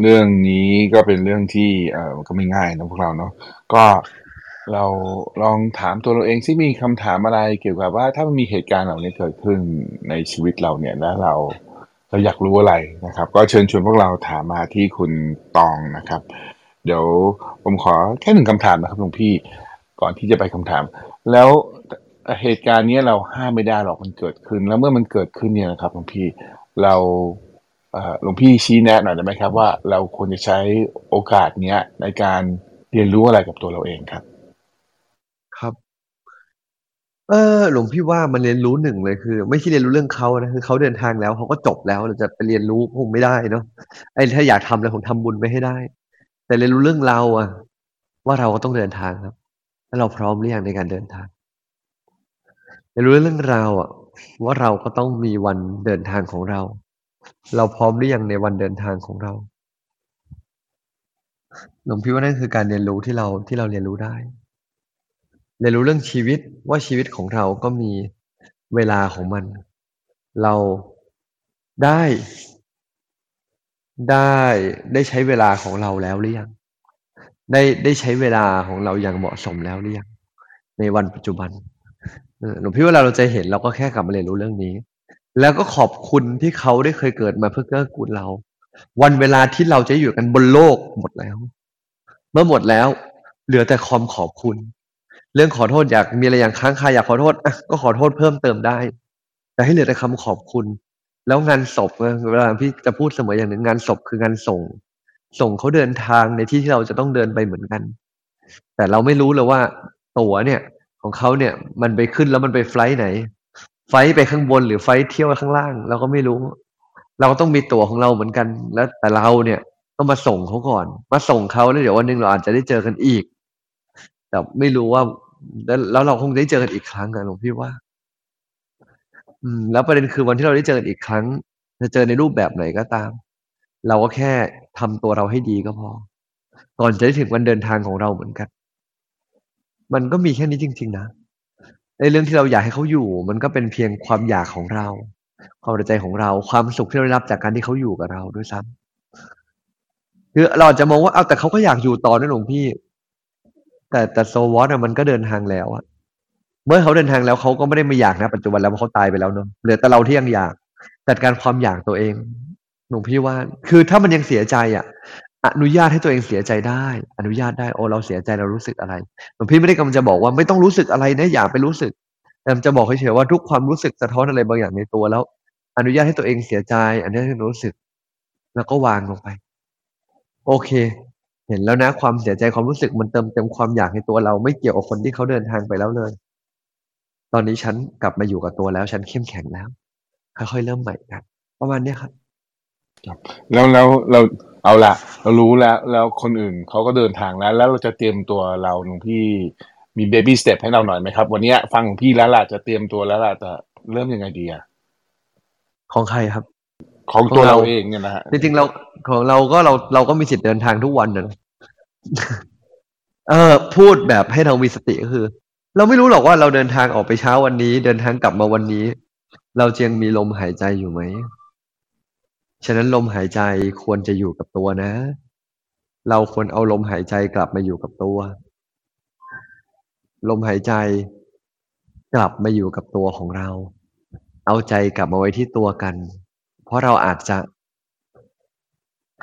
เรื่องนี้ก็เป็นเรื่องที่เออก็ไม่ง่ายนะพวกเราเนาะก็เราลองถามตัวเราเองที่มีคำถามอะไรเกี่ยวกับว่าถ้ามันมีเหตุการณ์เหล่านี้เกิดขึ้นในชีวิตเราเนี่ยแล้วเราเราอยากรู้อะไรนะครับ ก็เชิญชวนพวกเราถามมาที่คุณตองนะครับ เดี๋ยวผมขอแค่หนึ่งคำถามนะครับหลวงพี่ก่อนที่จะไปคำถาม แล้วเหตุการณ์นี้เราห้ามไม่ได้หรอกมันเกิดขึ้น แล้วเมื่อมันเกิดขึ้นเนี่ยนะครับหลวงพี่เรา หลวงพี่ชี้แนะหน่อยได้ไหมครับ ว่าเราควรจะใช้โอกาสเนี้ยในการเรียนรู้อะไรกับตัวเราเองครับ ครับ เออหลวงพี่ว่ามันเรียนรู้หนึ่งเลยคือ ไม่ใช่เรียนรู้เรื่องเขานะคือเขาเดินทางแล้วเขาก็จบแล้วเราจะไปเรียนรู้คงไม่ได้เนาะไอ้ถ้าอยากทำอะไรผมทำบุญไปให้ได้ แต่เรียนรู้เรื่องเราอะว่าเราก็ต้องเดินทางครับแล้วเราพร้อมหรือยังในการเดินทางเรียนรู้เรื่องเราอะว่าเราก็ต้องมีวันเดินทางของเรา เราพร้อมหรือยังในวันเดินทางของเรา หลวงพี่ว่านั่นคือการเรียนรู้ที่เราที่เราเรียนรู้ได้ เรียนรู้เรื่องชีวิตว่าชีวิตของเราก็มีเวลาของมัน เราได้ได้ได้ใช้เวลาของเราแล้วหรือยัง ได้ได้ใช้เวลาของเราอย่างเหมาะสมแล้วหรือยังในวันปัจจุบันหลวงพี่ว่าเราจะเห็นเราก็แค่กลับมาเรียนรู้เรื่องนี้ แล้วก็ขอบคุณที่เขาได้เคยเกิดมาเพื่อเกื้อกูลเรา วันเวลาที่เราจะอยู่กันบนโลกหมดแล้ว เมื่อหมดแล้ว เหลือแต่ความขอบคุณ เรื่องขอโทษอยากมีอะไรอย่างค้างคาอยากขอโทษอะก็ขอโทษเพิ่มเติมได้ แต่ให้เหลือแต่คำขอบคุณ แล้วงานศพเวลาพี่จะพูดเสมออย่างหนึ่งงานศพคืองานส่ง ส่งเขาเดินทางในที่ที่เราจะต้องเดินไปเหมือนกัน แต่เราไม่รู้เลยว่า ตั๋วเนี่ย ของเขาเนี่ยมันไปขึ้นแล้วมันไปไฟล์ไหน ไฟไปข้างบนหรือไฟเที่ยวข้างล่าง เราก็ไม่รู้ เราก็ต้องมีตั๋วของเราเหมือนกัน แล้วแต่เราเนี่ยต้องมาส่งเขาก่อน มาส่งเขาแล้วเดี๋ยววันหนึ่งเราอาจจะได้เจอกันอีก แต่ไม่รู้ว่า แล้วเราคงได้เจอกันอีกครั้งนะหลวงพี่ว่า อืม แล้วประเด็นคือวันที่เราได้เจอกันอีกครั้ง จะเจอในรูปแบบไหนก็ตาม เราก็แค่ทำตัวเราให้ดีก็พอ ก่อนจะได้ถึงวันเดินทางของเราเหมือนกัน มันก็มีแค่นี้จริง ๆ นะ ในเรื่องที่เราอยากให้เขาอยู่ มันก็เป็นเพียงความอยากของเรา ความใจของเรา ความสุขที่เราได้รับจากการที่เขาอยู่กับเราด้วยซ้ำคือเราอาจจะมองว่าเอาแต่เขาก็อยากอยู่ต่อนะหลวงพี่ แต่แต่โซวอตอะมันก็เดินทางแล้วอะเมื่อเขาเดินทางแล้วเขาก็ไม่ได้ไม่อยากนะปัจจุบันแล้วเพราะเขาตายไปแล้วเนาะเหลือแต่เราที่ยังอยากจัดการความอยากตัวเองหลวงพี่ว่า คือถ้ามันยังเสียใจอะ อนุญาตให้ตัวเองเสียใจได้ อนุญาตได้โอ้เราเสียใจเรารู้สึกอะไรหลวงพี่ไม่ได้กำลังจะบอกว่าไม่ต้องรู้สึกอะไรนะอย่าไปรู้สึกแต่จะบอกเฉยๆว่าทุกความรู้สึกสะท้อนอะไรบางอย่างในตัวแล้ว อนุญาตให้ตัวเองเสียใจอนุญาตให้รู้สึก แล้วก็วางลงไป โอเค เห็นแล้วนะ ความเสียใจความรู้สึกมันเติมเต็มความอยากในตัวเราไม่เกี่ยวกับคนที่เขาเดินทางไปแล้วเลย ตอนนี้ฉันกลับมาอยู่กับตัวแล้ว ฉันเข้มแข็งแล้วค่อยๆเริ่มใหม่ครับประมาณนี้ครับแล้วแล้วเรา เอาละเรารู้แล้วแล้วคนอื่นเขาก็เดินทางแล้ว แล้วเราจะเตรียมตัวเราหลวงพี่มีเบบี้สเต็ปให้เราหน่อยไหมครับ วันนี้ฟังหลวงพี่แล้วล่ะจะเตรียมตัวแล้วล่ะแต่เริ่มยังไงดีอะของใครครับ ของตัวเราเองเนี่ยนะฮะจริงๆเราของเราก็เราเราก็มีสิทธิ์เดินทางทุกวันนะเออ พูดแบบให้เรามีสติก็คือ เราไม่รู้หรอกว่าเราเดินทางออกไปเช้าวันนี้ เดินทางกลับมาวันนี้ เราจะยังมีลมหายใจอยู่ไหม ฉะนั้นลมหายใจควรจะอยู่กับตัวนะ เราควรเอาลมหายใจกลับมาอยู่กับตัว ลมหายใจกลับมาอยู่กับตัวของเรา เอาใจกลับมาไว้ที่ตัวกัน เพราะเราอาจจะ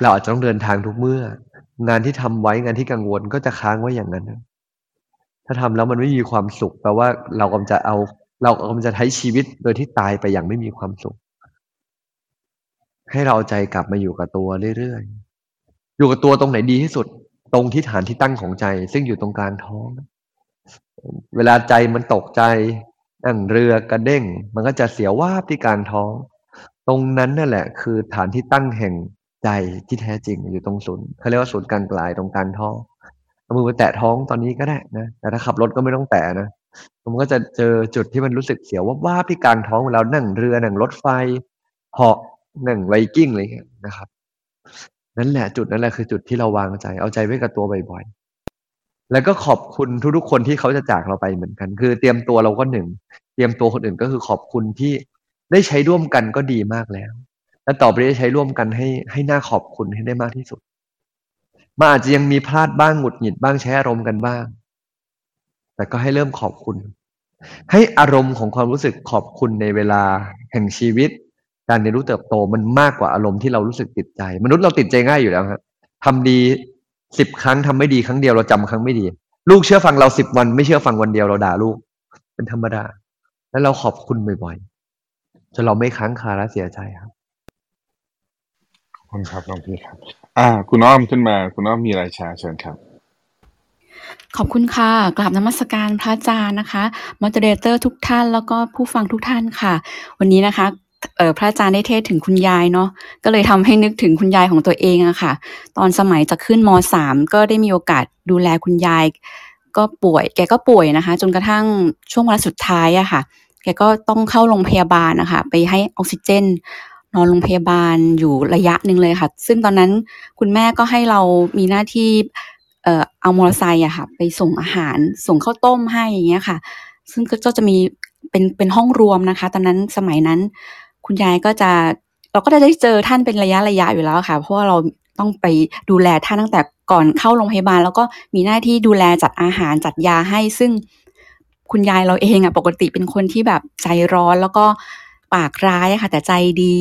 เราอาจจะต้องเดินทางทุกเมื่อ งานที่ทำไว้งานที่กังวลก็จะค้างไว้อย่างนั้น ถ้าทำแล้วมันไม่มีความสุขแปลว่าเรากำลังจะเอา เรากำลังจะใช้ชีวิตโดยที่ตายไปอย่างไม่มีความสุข ให้เราใจกลับมาอยู่กับตัวเรื่อยๆ อยู่กับตัวตรงไหนดีที่สุด ตรงที่ฐานที่ตั้งของใจ ซึ่งอยู่ตรงกลางท้อง เวลาใจมันตกใจนั่งเรือกระเด้ง มันก็จะเสียวว่าบที่กลางท้อง ตรงนั้นนั่นแหละ คือฐานที่ตั้งแห่งใจที่แท้จริงอยู่ตรงศูนย์เขาเรียกว่าศูนย์กลางกลายตรงกลางท้องเอามือไปแตะท้องตอนนี้ก็ได้นะแต่ถ้าขับรถก็ไม่ต้องแตะนะมันก็จะเจอจุดที่มันรู้สึกเสียวว่าว่าบที่กลางท้องเวลานั่งเรือนั่งรถไฟเหาะ หนั่งไวกิ้งอะไรเงี้ยนะครับ นั่นแหละจุดนั้นแหละคือจุดที่เราวางใจ เอาใจไว้กับตัวบ่อยๆ แล้วก็ขอบคุณทุกๆคนที่เขาจะจากเราไปเหมือนกัน คือเตรียมตัวเราก็หนึ่ง เตรียมตัวคนอื่นก็คือขอบคุณที่ได้ใช้ร่วมกันก็ดีมากแล้ว และต่อไปได้ใช้ร่วมกันให้ให้หน่าขอบคุณให้ได้มากที่สุดมันอาจจะยังมีพลาดบ้างหงุดหงิดบ้างใช้อารมณ์กันบ้าง แต่ก็ให้เริ่มขอบคุณ ให้อารมณ์ของความรู้สึกขอบคุณในเวลาแห่งชีวิต การเรียนรู้เติบโตมันมากกว่าอารมณ์ที่เรารู้สึกติดใจ มนุษย์เราติดใจง่ายอยู่แล้วครับทำดีสิบครั้งทำไม่ดีครั้งเดียวเราจำครั้งไม่ดี ลูกเชื่อฟังเราสิบวันไม่เชื่อฟังวันเดียวเราด่าลูก เป็นธรรมดา แล้วเราขอบคุณบ่อยๆจนเราไม่ค้างคาและเสียใจครับขอบคุณครับหลวงพี่ครับ อ่า คุณอ้อมขึ้นมา คุณอ้อมมีอะไรแชร์เชิญครับขอบคุณค่ะกราบนมัสการพระอาจารย์นะคะมอดเรเตอร์ทุกท่านแล้วก็ผู้ฟังทุกท่านค่ะ วันนี้นะคะเอ่อ พระอาจารย์ได้เทศถึงคุณยายเนาะก็เลยทำให้นึกถึงคุณยายของตัวเองอะค่ะ ตอนสมัยจะขึ้นมสามก็ได้มีโอกาสดูแลคุณยาย ก็ป่วย แกก็ป่วยนะคะ จนกระทั่งช่วงเวลาสุดท้ายอะค่ะ แกก็ต้องเข้าโรงพยาบาลนะคะไปให้ออกซิเจน นอนโรงพยาบาลอยู่ระยะหนึ่งเลยค่ะ ซึ่งตอนนั้นคุณแม่ก็ให้เรามีหน้าที่เอ่อเอามอเตอร์ไซค์อะค่ะ ไปส่งอาหารส่งข้าวต้มให้อย่างเงี้ยค่ะ ซึ่งก็จะมีเป็นเป็นห้องรวมนะคะ ตอนนั้นสมัยนั้น คุณยายก็จะเราก็จะได้เจอท่านเป็นระยะระยะอยู่แล้วค่ะ เพราะว่าเราต้องไปดูแลท่านตั้งแต่ก่อนเข้าโรงพยาบาล แล้วก็มีหน้าที่ดูแลจัดอาหารจัดยาให้ ซึ่งคุณยายเราเองอะปกติเป็นคนที่แบบใจร้อนแล้วก็ปากร้ายค่ะ แต่ใจดี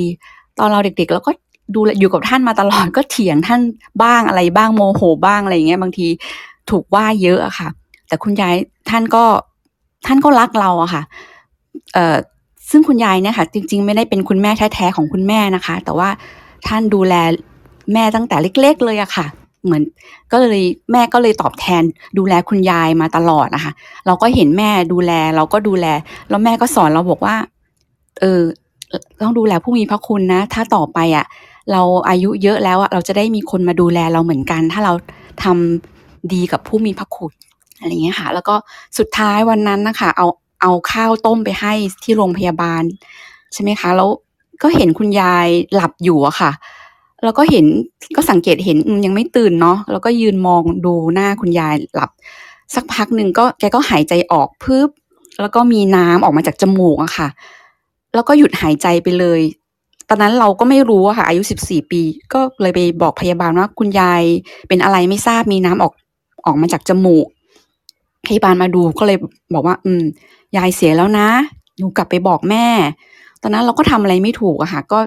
ตอนเราเด็กๆเราก็ดูอยู่กับท่านมาตลอดก็เถียงท่านบ้างอะไรบ้างโมโหบ้างอะไรอย่างเงี้ยบางทีถูกว่าเยอะอะค่ะ แต่คุณยายท่านก็ท่านก็รักเราอะค่ะ เอ่อ ซึ่งคุณยายเนี่ยค่ะจริง ๆ ไม่ได้เป็นคุณแม่แท้ๆของคุณแม่นะคะ แต่ว่าท่านดูแลแม่ตั้งแต่เล็ก ๆ เลยอะค่ะ เหมือนก็เลยแม่ก็เลยตอบแทนดูแลคุณยายมาตลอดนะคะ เราก็เห็นแม่ดูแลเราก็ดูแล แล้วแม่ก็สอนเราบอกว่า เออต้องดูแลผู้มีพระคุณนะ ถ้าต่อไปอะ เราอายุเยอะแล้วอะเราจะได้มีคนมาดูแลเราเหมือนกัน ถ้าเราทำดีกับผู้มีพระคุณอะไรอย่างเงี้ยค่ะ แล้วก็สุดท้ายวันนั้นนะคะ เอา เอาข้าวต้มไปให้ที่โรงพยาบาล ใช่ไหมคะ แล้วก็เห็นคุณยายหลับอยู่อะค่ะ แล้วก็เห็นก็สังเกตเห็นยังไม่ตื่นเนาะแล้วก็ยืนมองดูหน้าคุณยายหลับ สักพักหนึ่งก็แกก็หายใจออกพึบแล้วก็มีน้ำออกมาจากจมูกอะค่ะ แล้วก็หยุดหายใจไปเลย ตอนนั้นเราก็ไม่รู้อะค่ะ อายุสิบสี่ปี ก็เลยไปบอกพยาบาลว่าคุณยายเป็นอะไรไม่ทราบมีน้ำออกออกมาจากจมูกพยาบาลมาดูก็เลยบอกว่า อืม ยายเสียแล้วนะหนูกลับไปบอกแม่ ตอนนั้นเราก็ทำอะไรไม่ถูกอะค่ะ ก็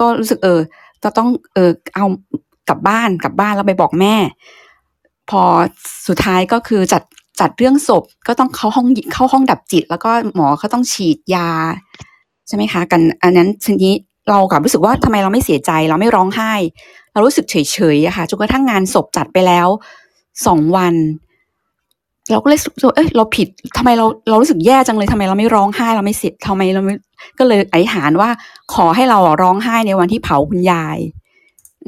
ก็รู้สึกเออ จะต้องเออเอากลับบ้านกลับบ้านแล้วไปบอกแม่ พอสุดท้ายก็คือจัดจัดเรื่องศพก็ต้องเข้าห้องเข้าห้องดับจิต แล้วก็หมอเขาต้องฉีดยา ใช่ไหมคะ กัน อันนั้นทีนี้เรากลับรู้สึกว่าทำไมเราไม่เสียใจเราไม่ร้องไห้ เรารู้สึกเฉยๆอะค่ะจนกระทั่งงานศพจัดไปแล้วสองวัน เราก็เลยรู้สึกเอ้ยเราผิดทำไมเราเรารู้สึกแย่จังเลยทำไมเราไม่ร้องไห้เราไม่เสียทำไมเราไม่ก็เลยอธิษฐานว่าขอให้เราร้องไห้ในวันที่เผาคุณยาย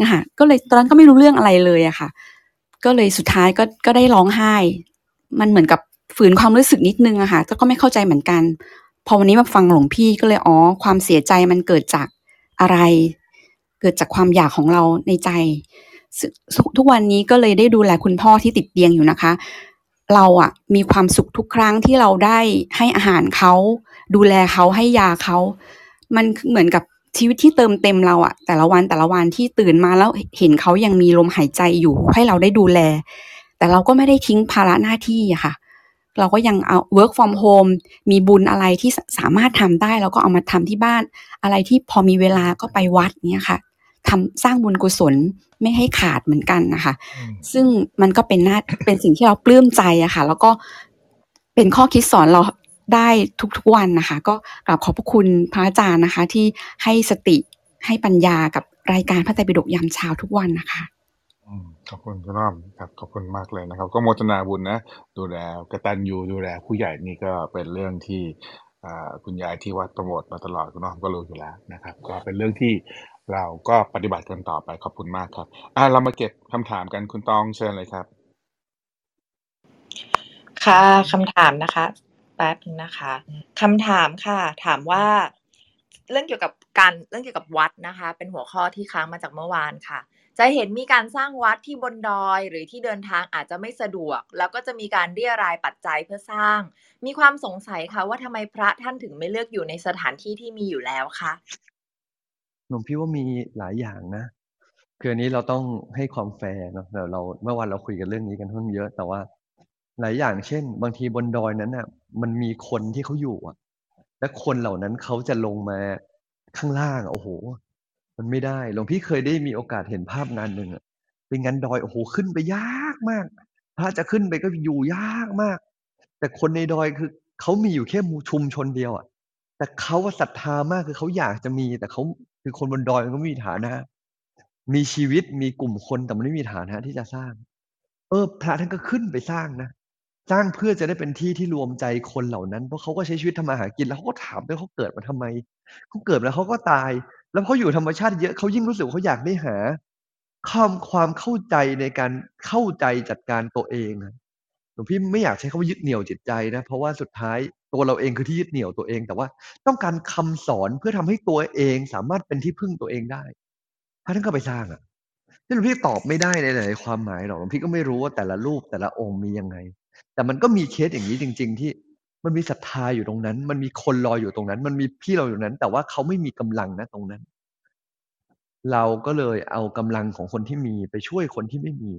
นะคะก็เลยตอนนั้นก็ไม่รู้เรื่องอะไรเลยอะค่ะ ก็เลยสุดท้ายก็ก็ได้ร้องไห้ มันเหมือนกับฝืนความรู้สึกนิดนึงอะค่ะแต่ก็ไม่เข้าใจเหมือนกัน พอวันนี้มาฟังหลวงพี่ก็เลยอ๋อความเสียใจมันเกิดจากอะไร เกิดจากความอยากของเราในใจ ทุกวันนี้ก็เลยได้ดูแลคุณพ่อที่ติดเตียงอยู่นะคะ เราอะมีความสุขทุกครั้งที่เราได้ให้อาหารเขา ดูแลเขาให้ยาเขา มันเหมือนกับชีวิตที่เติมเต็มเราอะแต่ละวันแต่ละวันที่ตื่นมาแล้วเห็นเขายังมีลมหายใจอยู่ให้เราได้ดูแล แต่เราก็ไม่ได้ทิ้งภาระหน้าที่อะค่ะ เราก็ยังเอา work from home มีบุญอะไรที่สามารถทำได้เราก็เอามาทำที่บ้าน อะไรที่พอมีเวลาก็ไปวัดเนี่ยค่ะ ทำสร้างบุญกุศลไม่ให้ขาดเหมือนกันนะคะ ซึ่งมันก็เป็นหน้าเป็นสิ่งที่เราปลื้มใจอะค่ะ แล้วก็เป็นข้อคิดสอนเราได้ทุกๆวันนะคะ ก็กราบขอบพระคุณพระอาจารย์นะคะ ที่ให้สติให้ปัญญากับรายการพระไตรปิฎกยามเช้าทุกวันนะคะอืมขอบคุณคุณน้อมครับขอบคุณมากเลยนะครับ ก็โมทนาบุญนะดูแลกตัญญูดูแลผู้ใหญ่นี่ก็เป็นเรื่องที่อ่าคุณยายที่วัดโปรโมทมาตลอดคุณน้อมก็รู้อยู่แล้วนะครับ ก็เป็นเรื่องที่ เราก็ปฏิบัติกันต่อไป ขอบคุณมากครับ อ่า เรามาเก็บคำถามกันคุณตองเชิญเลยครับ ค่ะคำถามนะคะ แป๊บนึงนะคะคำถามค่ะ ถามว่า เรื่องเกี่ยวกับการเรื่องเกี่ยวกับวัดนะคะ เป็นหัวข้อที่ค้างมาจากเมื่อวานค่ะ จะเห็นมีการสร้างวัดที่บนดอยหรือที่เดินทางอาจจะไม่สะดวก แล้วก็จะมีการเรียรายปัจจัยเพื่อสร้าง มีความสงสัยค่ะว่าทำไมพระท่านถึงไม่เลือกอยู่ในสถานที่ที่มีอยู่แล้วคะ หลวงพี่ว่ามีหลายอย่างนะคืออันนี้เราต้องให้ความแฟร์เนาะเราเราเมื่อวานเราคุยกันเรื่องนี้กันค่อนเยอะ แต่ว่าหลายอย่างเช่น บางทีบนดอยนั้นน่ะ มันมีคนที่เขาอยู่อะ และคนเหล่านั้นเขาจะลงมาข้างล่างโอ้โห มันไม่ได้หลวงพี่เคยได้มีโอกาสเห็นภาพงานหนึ่งอะเป็นงานดอยโอ้โหขึ้นไปยากมากถ้าจะขึ้นไปก็อยู่ยากมาก แต่คนในดอยคือเขามีอยู่แค่มูชุมชนเดียวอะ แต่เขาว่าศรัทธามากคือเขาอยากจะมีแต่เขา คือคนบนดอยมันก็ไม่มีฐานะ มีชีวิตมีกลุ่มคนแต่มันไม่มีฐานะที่จะสร้าง เออ พระท่านก็ขึ้นไปสร้างนะสร้างเพื่อจะได้เป็นที่ที่รวมใจคนเหล่านั้น เพราะเขาก็ใช้ชีวิตทำมาหากินแล้วเขาก็ถามด้วยเขาเกิดมาทำไมเขาเกิดแล้วเขาก็ตาย แล้วเขาอยู่ธรรมชาติเยอะเขายิ่งรู้สึกเขาอยากได้หาความความเข้าใจในการเข้าใจจัดการตัวเองอะหลวงพี่ไม่อยากใช้คำว่ายึดเหนี่ยวจิตใจนะ เพราะว่าสุดท้าย ตัวเราเองคือที่ยึดเหนี่ยวตัวเอง แต่ว่าต้องการคำสอนเพื่อทำให้ตัวเองสามารถเป็นที่พึ่งตัวเองได้พระท่านก็ไปสร้างอะที่หลวงพี่ตอบไม่ได้ในหลายความหมายหรอกหลวงพี่ก็ไม่รู้ว่าแต่ละรูปแต่ละองค์มียังไง แต่มันก็มีเคสอย่างนี้จริง ๆ ที่มันมีศรัทธาอยู่ตรงนั้น มันมีคนรออยู่ตรงนั้น มันมีพี่เราอยู่นั้น แต่ว่าเขาไม่มีกำลังนะตรงนั้น เราก็เลยเอากำลังของคนที่มีไปช่วยคนที่ไม่มี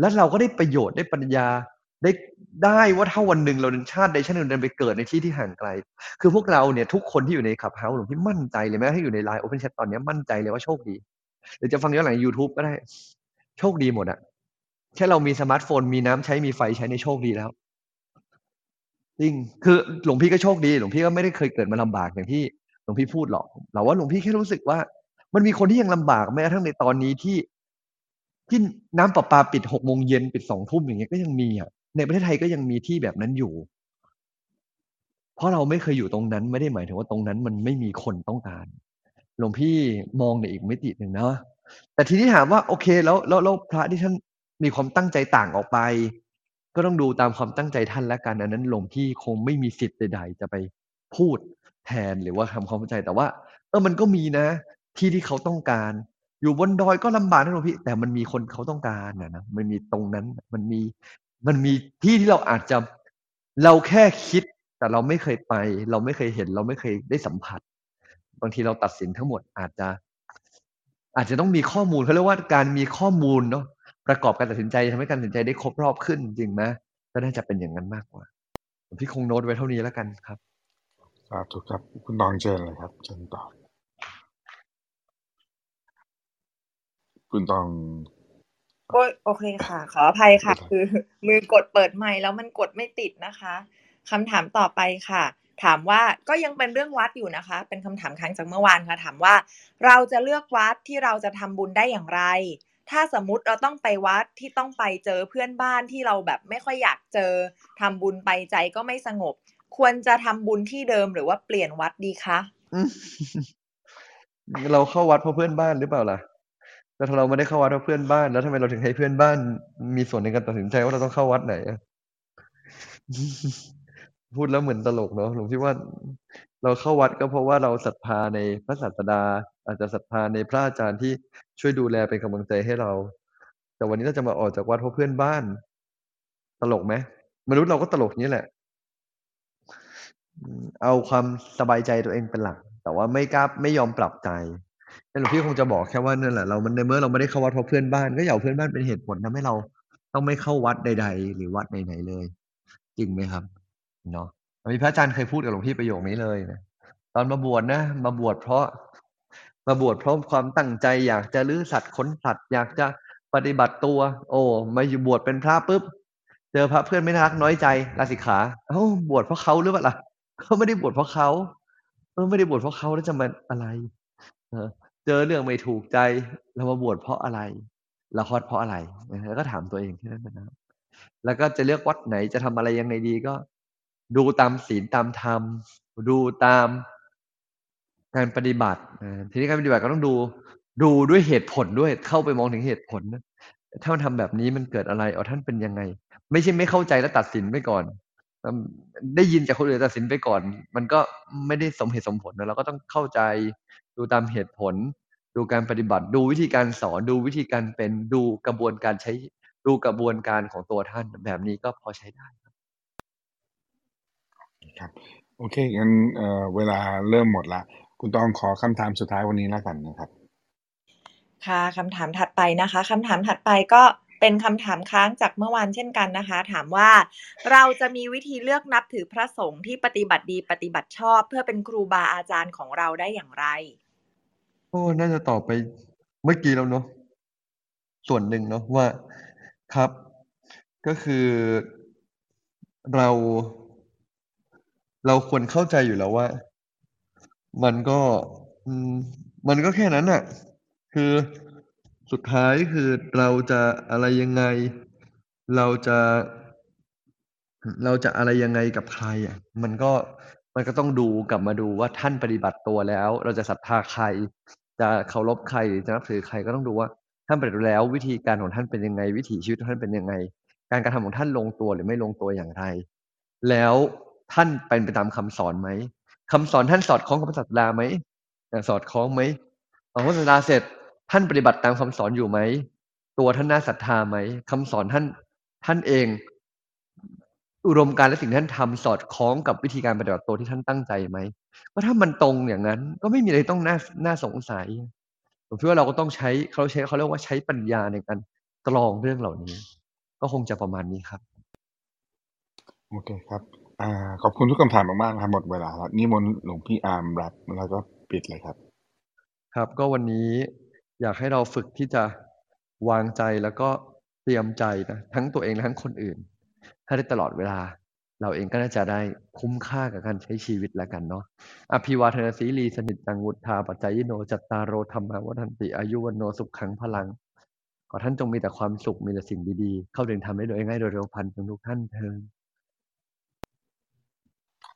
แล้วเราก็ได้ประโยชน์ได้ปัญญา ได้ได้ว่าถ้าวันหนึ่งเราเดินชาติใดชาติหนึ่งเดินไปเกิดในที่ที่ห่างไกล คือพวกเราเนี่ยทุกคนที่อยู่ใน Clubhouse หลวงพี่มั่นใจเลยแม้ที่อยู่ใน LINE OpenChat ตอนนี้มั่นใจเลยว่าโชคดี หรือจะฟังย้อนหลังยูทูบก็ได้ โชคดีหมดอะแค่เรามีสมาร์ทโฟน มีน้ำใช้มีไฟใช้ในโชคดีแล้วจริงคือหลวงพี่ก็โชคดี หลวงพี่ก็ไม่ได้เคยเกิดมาลำบากอย่างที่หลวงพี่พูดหรอกแต่ว่าหลวงพี่แค่รู้สึกว่า มันมีคนที่ยังลำบากแม้กระทั่งในตอนนี้ที่ที่น้ำประปาปิดหกโมงเย็นปิดสองทุ่มอย่างเงี้ยก็ยังมีอะ ในประเทศไทยก็ยังมีที่แบบนั้นอยู่ เพราะเราไม่เคยอยู่ตรงนั้นไม่ได้หมายถึงว่าตรงนั้นมันไม่มีคนต้องการหลวงพี่มองในอีกมิติหนึ่งนะแต่ทีนี้ถามว่าโอเคแล้วแล้วแล้วพระที่ท่านมีความตั้งใจต่างออกไป ก็ต้องดูตามความตั้งใจท่านและกันอันนั้นหลวงพี่คงไม่มีสิทธิ์ใดๆจะไปพูดแทนหรือว่าทำความเข้าใจแต่ว่าเออมันก็มีนะ ที่ที่เขาต้องการ อยู่บนดอยก็ลำบากนะหลวงพี่ แต่มันมีคนเขาต้องการนะนะมันมีตรงนั้นมันมี มันมีที่ที่เราอาจจะเราแค่คิด แต่เราไม่เคยไป เราไม่เคยเห็น เราไม่เคยได้สัมผัส บางทีเราตัดสินทั้งหมดอาจจะ อาจจะต้องมีข้อมูลเขาเรียกว่าการมีข้อมูลเนาะประกอบการตัดสินใจทำให้การตัดสินใจได้ครบรอบขึ้นจริงไหมก็น่าจะเป็นอย่างนั้นมากกว่าพี่คงโน้ตไว้เท่านี้แล้วกันครับสาธุครับ คุณตองเชิญเลยครับเชิญต่อคุณตอง โอ้ยโอเคค่ะ ขออภัยค่ะ คือ มือกดเปิดไมค์แล้วมันกดไม่ติดนะคะคำถามต่อไปค่ะ ถามว่าก็ยังเป็นเรื่องวัดอยู่นะคะ เป็นคำถามครั้งจากเมื่อวานค่ะ ถามว่า เราจะเลือกวัดที่เราจะทำบุญได้อย่างไร ถ้าสมมติเราต้องไปวัดที่ต้องไปเจอเพื่อนบ้านที่เราแบบไม่ค่อยอยากเจอทำบุญไปใจก็ไม่สงบ ควรจะทำบุญที่เดิมหรือว่าเปลี่ยนวัดดีคะเราเข้าวัดเพราะเพื่อนบ้านหรือเปล่าล่ะ แล้วถ้าเราไม่ได้เข้าวัดเพราะเพื่อนบ้าน แล้วทำไมเราถึงให้เพื่อนบ้าน มีส่วนในการตัดสินใจว่าเราต้องเข้าวัดไหนพูดแล้วเหมือนตลกเนาะหลวงพี่ว่า เราเข้าวัดก็เพราะว่าเราศรัทธาในพระศาสดา อาจจะศรัทธาในพระอาจารย์ที่ช่วยดูแลเป็นกำลังใจให้เรา แต่วันนี้เราจะมาออกจากวัดเพราะเพื่อนบ้าน ตลกไหมมนุษย์เราก็ตลกนี้แหละ เอาความสบายใจตัวเองเป็นหลัก แต่ว่าไม่กล้าไม่ยอมปรับใจ แต่หลวงพี่คงจะบอกแค่ว่านั่นแหละเรามันในเมื่อเราไม่ได้เข้าวัดเพราะเพื่อนบ้านก็อย่าเพื่อนบ้านเป็นเหตุผลทำให้เราต้องไม่เข้าวัดใด ๆ หรือวัดไหนๆเลย จริงไหมครับเนาะมีพระอาจารย์เคยพูดกับหลวงพี่ประโยคนี้เลยนะตอนมาบวชนะ มาบวชเพราะมาบวชเพราะความตั้งใจอยากจะลื้อสัตว์ขนสัตว์อยากจะปฏิบัติตัว โอ้มาอยู่บวชเป็นพระปุ๊บเจอพระเพื่อนไม่รักน้อยใจลาสิกขาเอ้าบวชเพราะเขาหรือเปล่าล่ะเขาไม่ได้บวชเพราะเขาเออไม่ได้บวชเพราะเขาแล้วจะมาอะไร เจอเรื่องไม่ถูกใจ เรามาบวชเพราะอะไร เราคลอดเพราะอะไรแล้วก็ถามตัวเองแค่นั้นนะครับแล้วก็จะเลือกวัดไหนจะทำอะไรยังไงดีก็ ดูตามศีลตามธรรม ดูตามการปฏิบัติทีนี้การปฏิบัติก็ต้องดู ดูด้วยเหตุผลด้วยเข้าไปมองถึงเหตุผลถ้ามันทำแบบนี้มันเกิดอะไรเอ๋อท่านเป็นยังไง ไม่ใช่ไม่เข้าใจแล้วตัดสินไปก่อน ได้ยินจากคนอื่นตัดสินไปก่อน มันก็ไม่ได้สมเหตุสมผลนะเราก็ต้องเข้าใจดูตามเหตุผล ดูการปฏิบัติ ดูวิธีการสอนดูวิธีการเป็นดูกระบวนการใช้ดูกระบวนการของตัวท่านแบบนี้ก็พอใช้ได้ครับครับโอเคงั้นเอ่อเวลาเริ่มหมดละ คุณต้องขอคำถามสุดท้ายวันนี้แล้วกันนะครับ ค่ะคำถามถัดไปนะคะคำถามถัดไปก็ เป็นคำถามค้างจากเมื่อวานเช่นกันนะคะ ถามว่าเราจะมีวิธีเลือกนับถือพระสงฆ์ที่ปฏิบัติดีปฏิบัติชอบ เพื่อเป็นครูบาอาจารย์ของเราได้อย่างไร โอ้น่าจะตอบไปเมื่อกี้แล้วเนาะส่วนหนึ่งเนาะว่าครับ ก็คือเรา เราควรเข้าใจอยู่แล้วว่า มันก็มันก็แค่นั้นอะคือ สุดท้ายคือเราจะอะไรยังไง เราจะ เราจะอะไรยังไงกับใครอะ มันก็มันก็ต้องดูกลับมาดูว่าท่านปฏิบัติตัวแล้ว เราจะศรัทธาใคร จะเคารพใครจะนับถือใครก็ต้องดูว่าท่านปฏิบัติแล้ว วิธีการของท่านเป็นยังไง วิถีชีวิตของท่านเป็นยังไง การกระทำของท่านลงตัวหรือไม่ลงตัวอย่างไร แล้วท่านเป็นไปตามคำสอนไหมคำสอนท่านสอดคล้องกับพระศาสดาไหมสอดคล้องไหมพอพระศาสดาเสร็จ ท่านปฏิบัติตามคำสอนอยู่ไหม ตัวท่านน่าศรัทธาไหมคำสอนท่านท่านเอง อุดมการและสิ่งที่ท่านทำสอดคล้องกับวิธีการปฏิบัติตัวที่ท่านตั้งใจไหมว่าถ้ามันตรงอย่างนั้น ก็ไม่มีอะไรต้องน่าน่าสงสัยผมคิดว่าเราก็ต้องใช้เขาใช้เขาเรียกว่าใช้ปัญญาในการตรองเรื่องเหล่านี้ ก็คงจะประมาณนี้ครับโอเคครับอ่าขอบคุณทุกคำถามมากๆครับหมดเวลาแล้วนิมนต์หลวงพี่อาร์มรับแล้วก็ปิดเลยครับ ครับก็วันนี้ อยากให้เราฝึกที่จะวางใจแล้วก็เตรียมใจนะทั้งตัวเองและทั้งคนอื่น ถ้าได้ตลอดเวลา เราเองก็น่าจะได้คุ้มค่ากับการใช้ชีวิตแล้วกันเนาะอภิวาทนาสีลีสนิจังวุฒาปัจจายโนจัตตารโรธรรมวัฒนติอายุวันโนสุขขังพลังขอท่านจงมีแต่ความสุขมีแต่สิ่งดีๆ เข้าถึงทำได้โดยง่ายโดยเร็วพันทุกท่านเถิด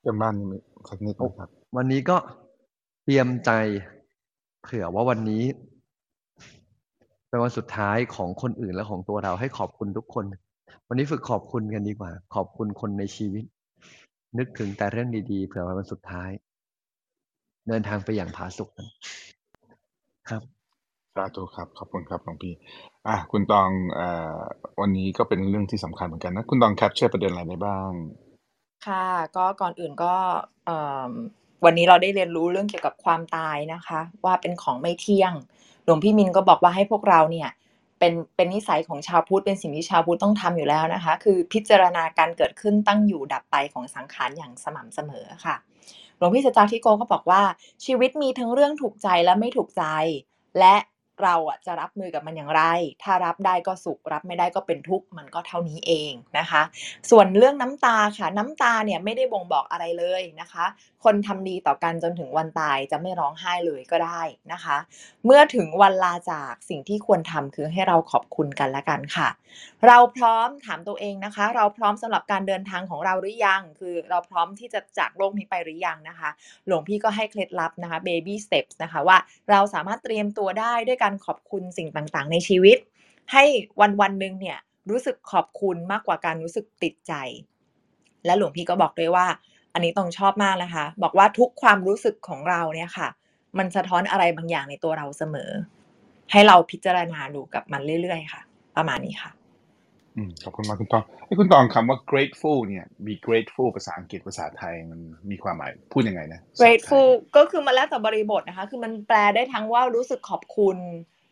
เต็มบ้านสักนิดครับ วันนี้ก็เตรียมใจ เผื่อว่าวันนี้ เป็นวันสุดท้ายของคนอื่นและของตัวเราให้ขอบคุณทุกคน วันนี้ฝึกขอบคุณกันดีกว่า ขอบคุณคนในชีวิต นึกถึงแต่เรื่องดีๆเผื่อวันสุดท้าย เดินทางไปอย่างผาสุกครับสาธุครับขอบคุณครับหลวงพี่ อะคุณตองอวันนี้ก็เป็นเรื่องที่สำคัญเหมือนกันนะคุณตองแคปเชื่อประเด็นอะไรได้บ้าง ค่ะ ก็ก่อนอื่นก็วันนี้เราได้เรียนรู้เรื่องเกี่ยวกับความตายนะคะ ว่าเป็นของไม่เที่ยง หลวงพี่มินก็บอกว่าให้พวกเราเนี่ยเป็นเป็นนิสัยของชาวพุทธเป็นสิ่งที่ชาวพุทธต้องทำอยู่แล้วนะคะ คือพิจารณาการเกิดขึ้นตั้งอยู่ดับไปของสังขารอย่างสม่ำเสมอค่ะหลวงพี่สจาทิโกก็บอกว่าชีวิตมีทั้งเรื่องถูกใจและไม่ถูกใจ และเราอะจะรับมือกับมันอย่างไร ถ้ารับได้ก็สุข รับไม่ได้ก็เป็นทุกข์ มันก็เท่านี้เองนะคะ ส่วนเรื่องน้ำตาค่ะ น้ำตาเนี่ยไม่ได้บ่งบอกอะไรเลยนะคะคนทำดีต่อกันจนถึงวันตายจะไม่ร้องไห้เลยก็ได้นะคะ เมื่อถึงวันลาจากสิ่งที่ควรทำคือให้เราขอบคุณกันละกันค่ะ เราพร้อมถามตัวเองนะคะ เราพร้อมสำหรับการเดินทางของเราหรือยัง คือเราพร้อมที่จะจากโลกนี้ไปหรือยังนะคะ หลวงพี่ก็ให้เคล็ดลับนะคะ baby steps นะคะว่าเราสามารถเตรียมตัวได้ด้วยการขอบคุณสิ่งต่างๆ ในชีวิต ให้วันวันหนึ่งเนี่ยรู้สึกขอบคุณมากกว่าการรู้สึกติดใจ และหลวงพี่ก็บอกด้วยว่า อันนี้ต้องชอบมากนะคะ บอกว่าทุกความรู้สึกของเราเนี่ยค่ะ มันสะท้อนอะไรบางอย่างในตัวเราเสมอ ให้เราพิจารณาดูกับมันเรื่อยๆค่ะ ประมาณนี้ค่ะอืมขอบคุณมากคุณตองไอ้ยคุณตองคำว่า grateful เนี่ย be grateful ภาษาอังกฤษภาษาไทยมันมีความหมายพูดยังไงนะภาษาไทย grateful ก็คือมันแล้วแต่บริบทนะคะ คือมันแปลได้ทั้งว่ารู้สึกขอบคุณ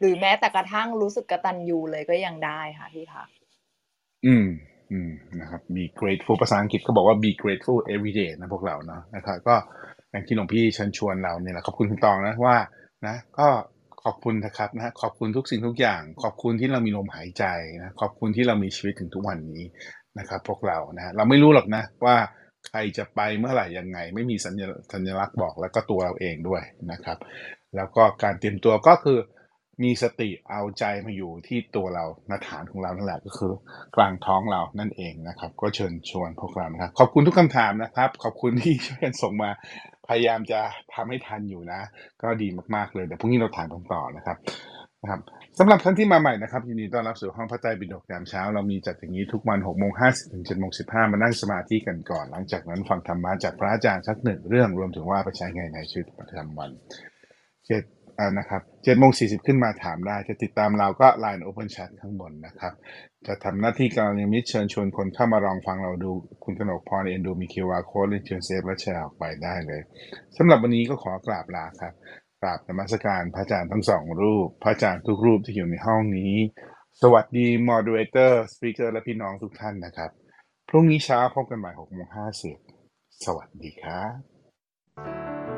หรือแม้แต่กระทั่งรู้สึกกตัญญูเลยก็ยังได้ค่ะพี่พักอืม อืมนะครับ be grateful ภาษาอังกฤษเขาบอกว่า be grateful every day นะพวกเราเนาะนะครับก็อย่างที่หลวงพี่เชิญชวนเราเนี่ยแหละขอบคุณคุณตองนะว่านะก็ขอบคุณนะครับนะขอบคุณทุกสิ่งทุกอย่าง ขอบคุณที่เรามีลมหายใจนะขอบคุณที่เรามีชีวิตถึงทุกวันนี้นะครับ พวกเรานะเราไม่รู้หรอกนะว่าใครจะไปเมื่อไหร่ยังไง ไม่มีสัญญาสัญลักษณ์บอกแล้วก็ตัวเราเองด้วยนะครับ แล้วก็การเตรียมตัวก็คือ มีสติเอาใจมาอยู่ที่ตัวเราหน้าฐานของเรานั่นแหละก็คือ กลางท้องเรานั่นเองนะครับ ก็เชิญชวนพวกเรานะครับ ขอบคุณทุกคำถามนะครับ ขอบคุณที่ช่วยกันส่งมาพยายามจะทำให้ทันอยู่นะ ก็ดีมากๆเลยเดี๋ยวพรุ่งนี้เราถามกันต่อนะครับนะครับสำหรับท่านที่มาใหม่นะครับยินดีต้อนรับสู่ห้องพระไตรปิฎกยามเช้า เรามีจัดอย่างนี้ทุกวัน6โมง50ถึง7โมง15มานั่งสมาธิกันก่อน หลังจากนั้นฟังธรรมะจากพระอาจารย์สักหนึ่งเรื่องรวมถึงว่าไปใช้ไงในชีวิตประจำวันเจ็ด นะครับเจ็ดโมงสี่สิบขึ้นมาถามได้ จะติดตามเราก็ Line Open Chat ข้างบนนะครับ จะทำหน้าที่การยังมิตรเชิญชวนคนเข้ามาลองฟังเราดูคุณกนกพรเอ็นดูมี QR Code เรียนเชิญเซฟและแชร์ออกไปได้เลยสำหรับวันนี้ก็ขอกราบลาครับกราบนมัสการพระอาจารย์ทั้งสองรูป พระอาจารย์ทุกรูปที่อยู่ในห้องนี้ สวัสดี Moderator Speaker และพี่น้องทุกท่านนะครับ พรุ่งนี้เช้าพบกันใหม่6โมง50สวัสดีครับ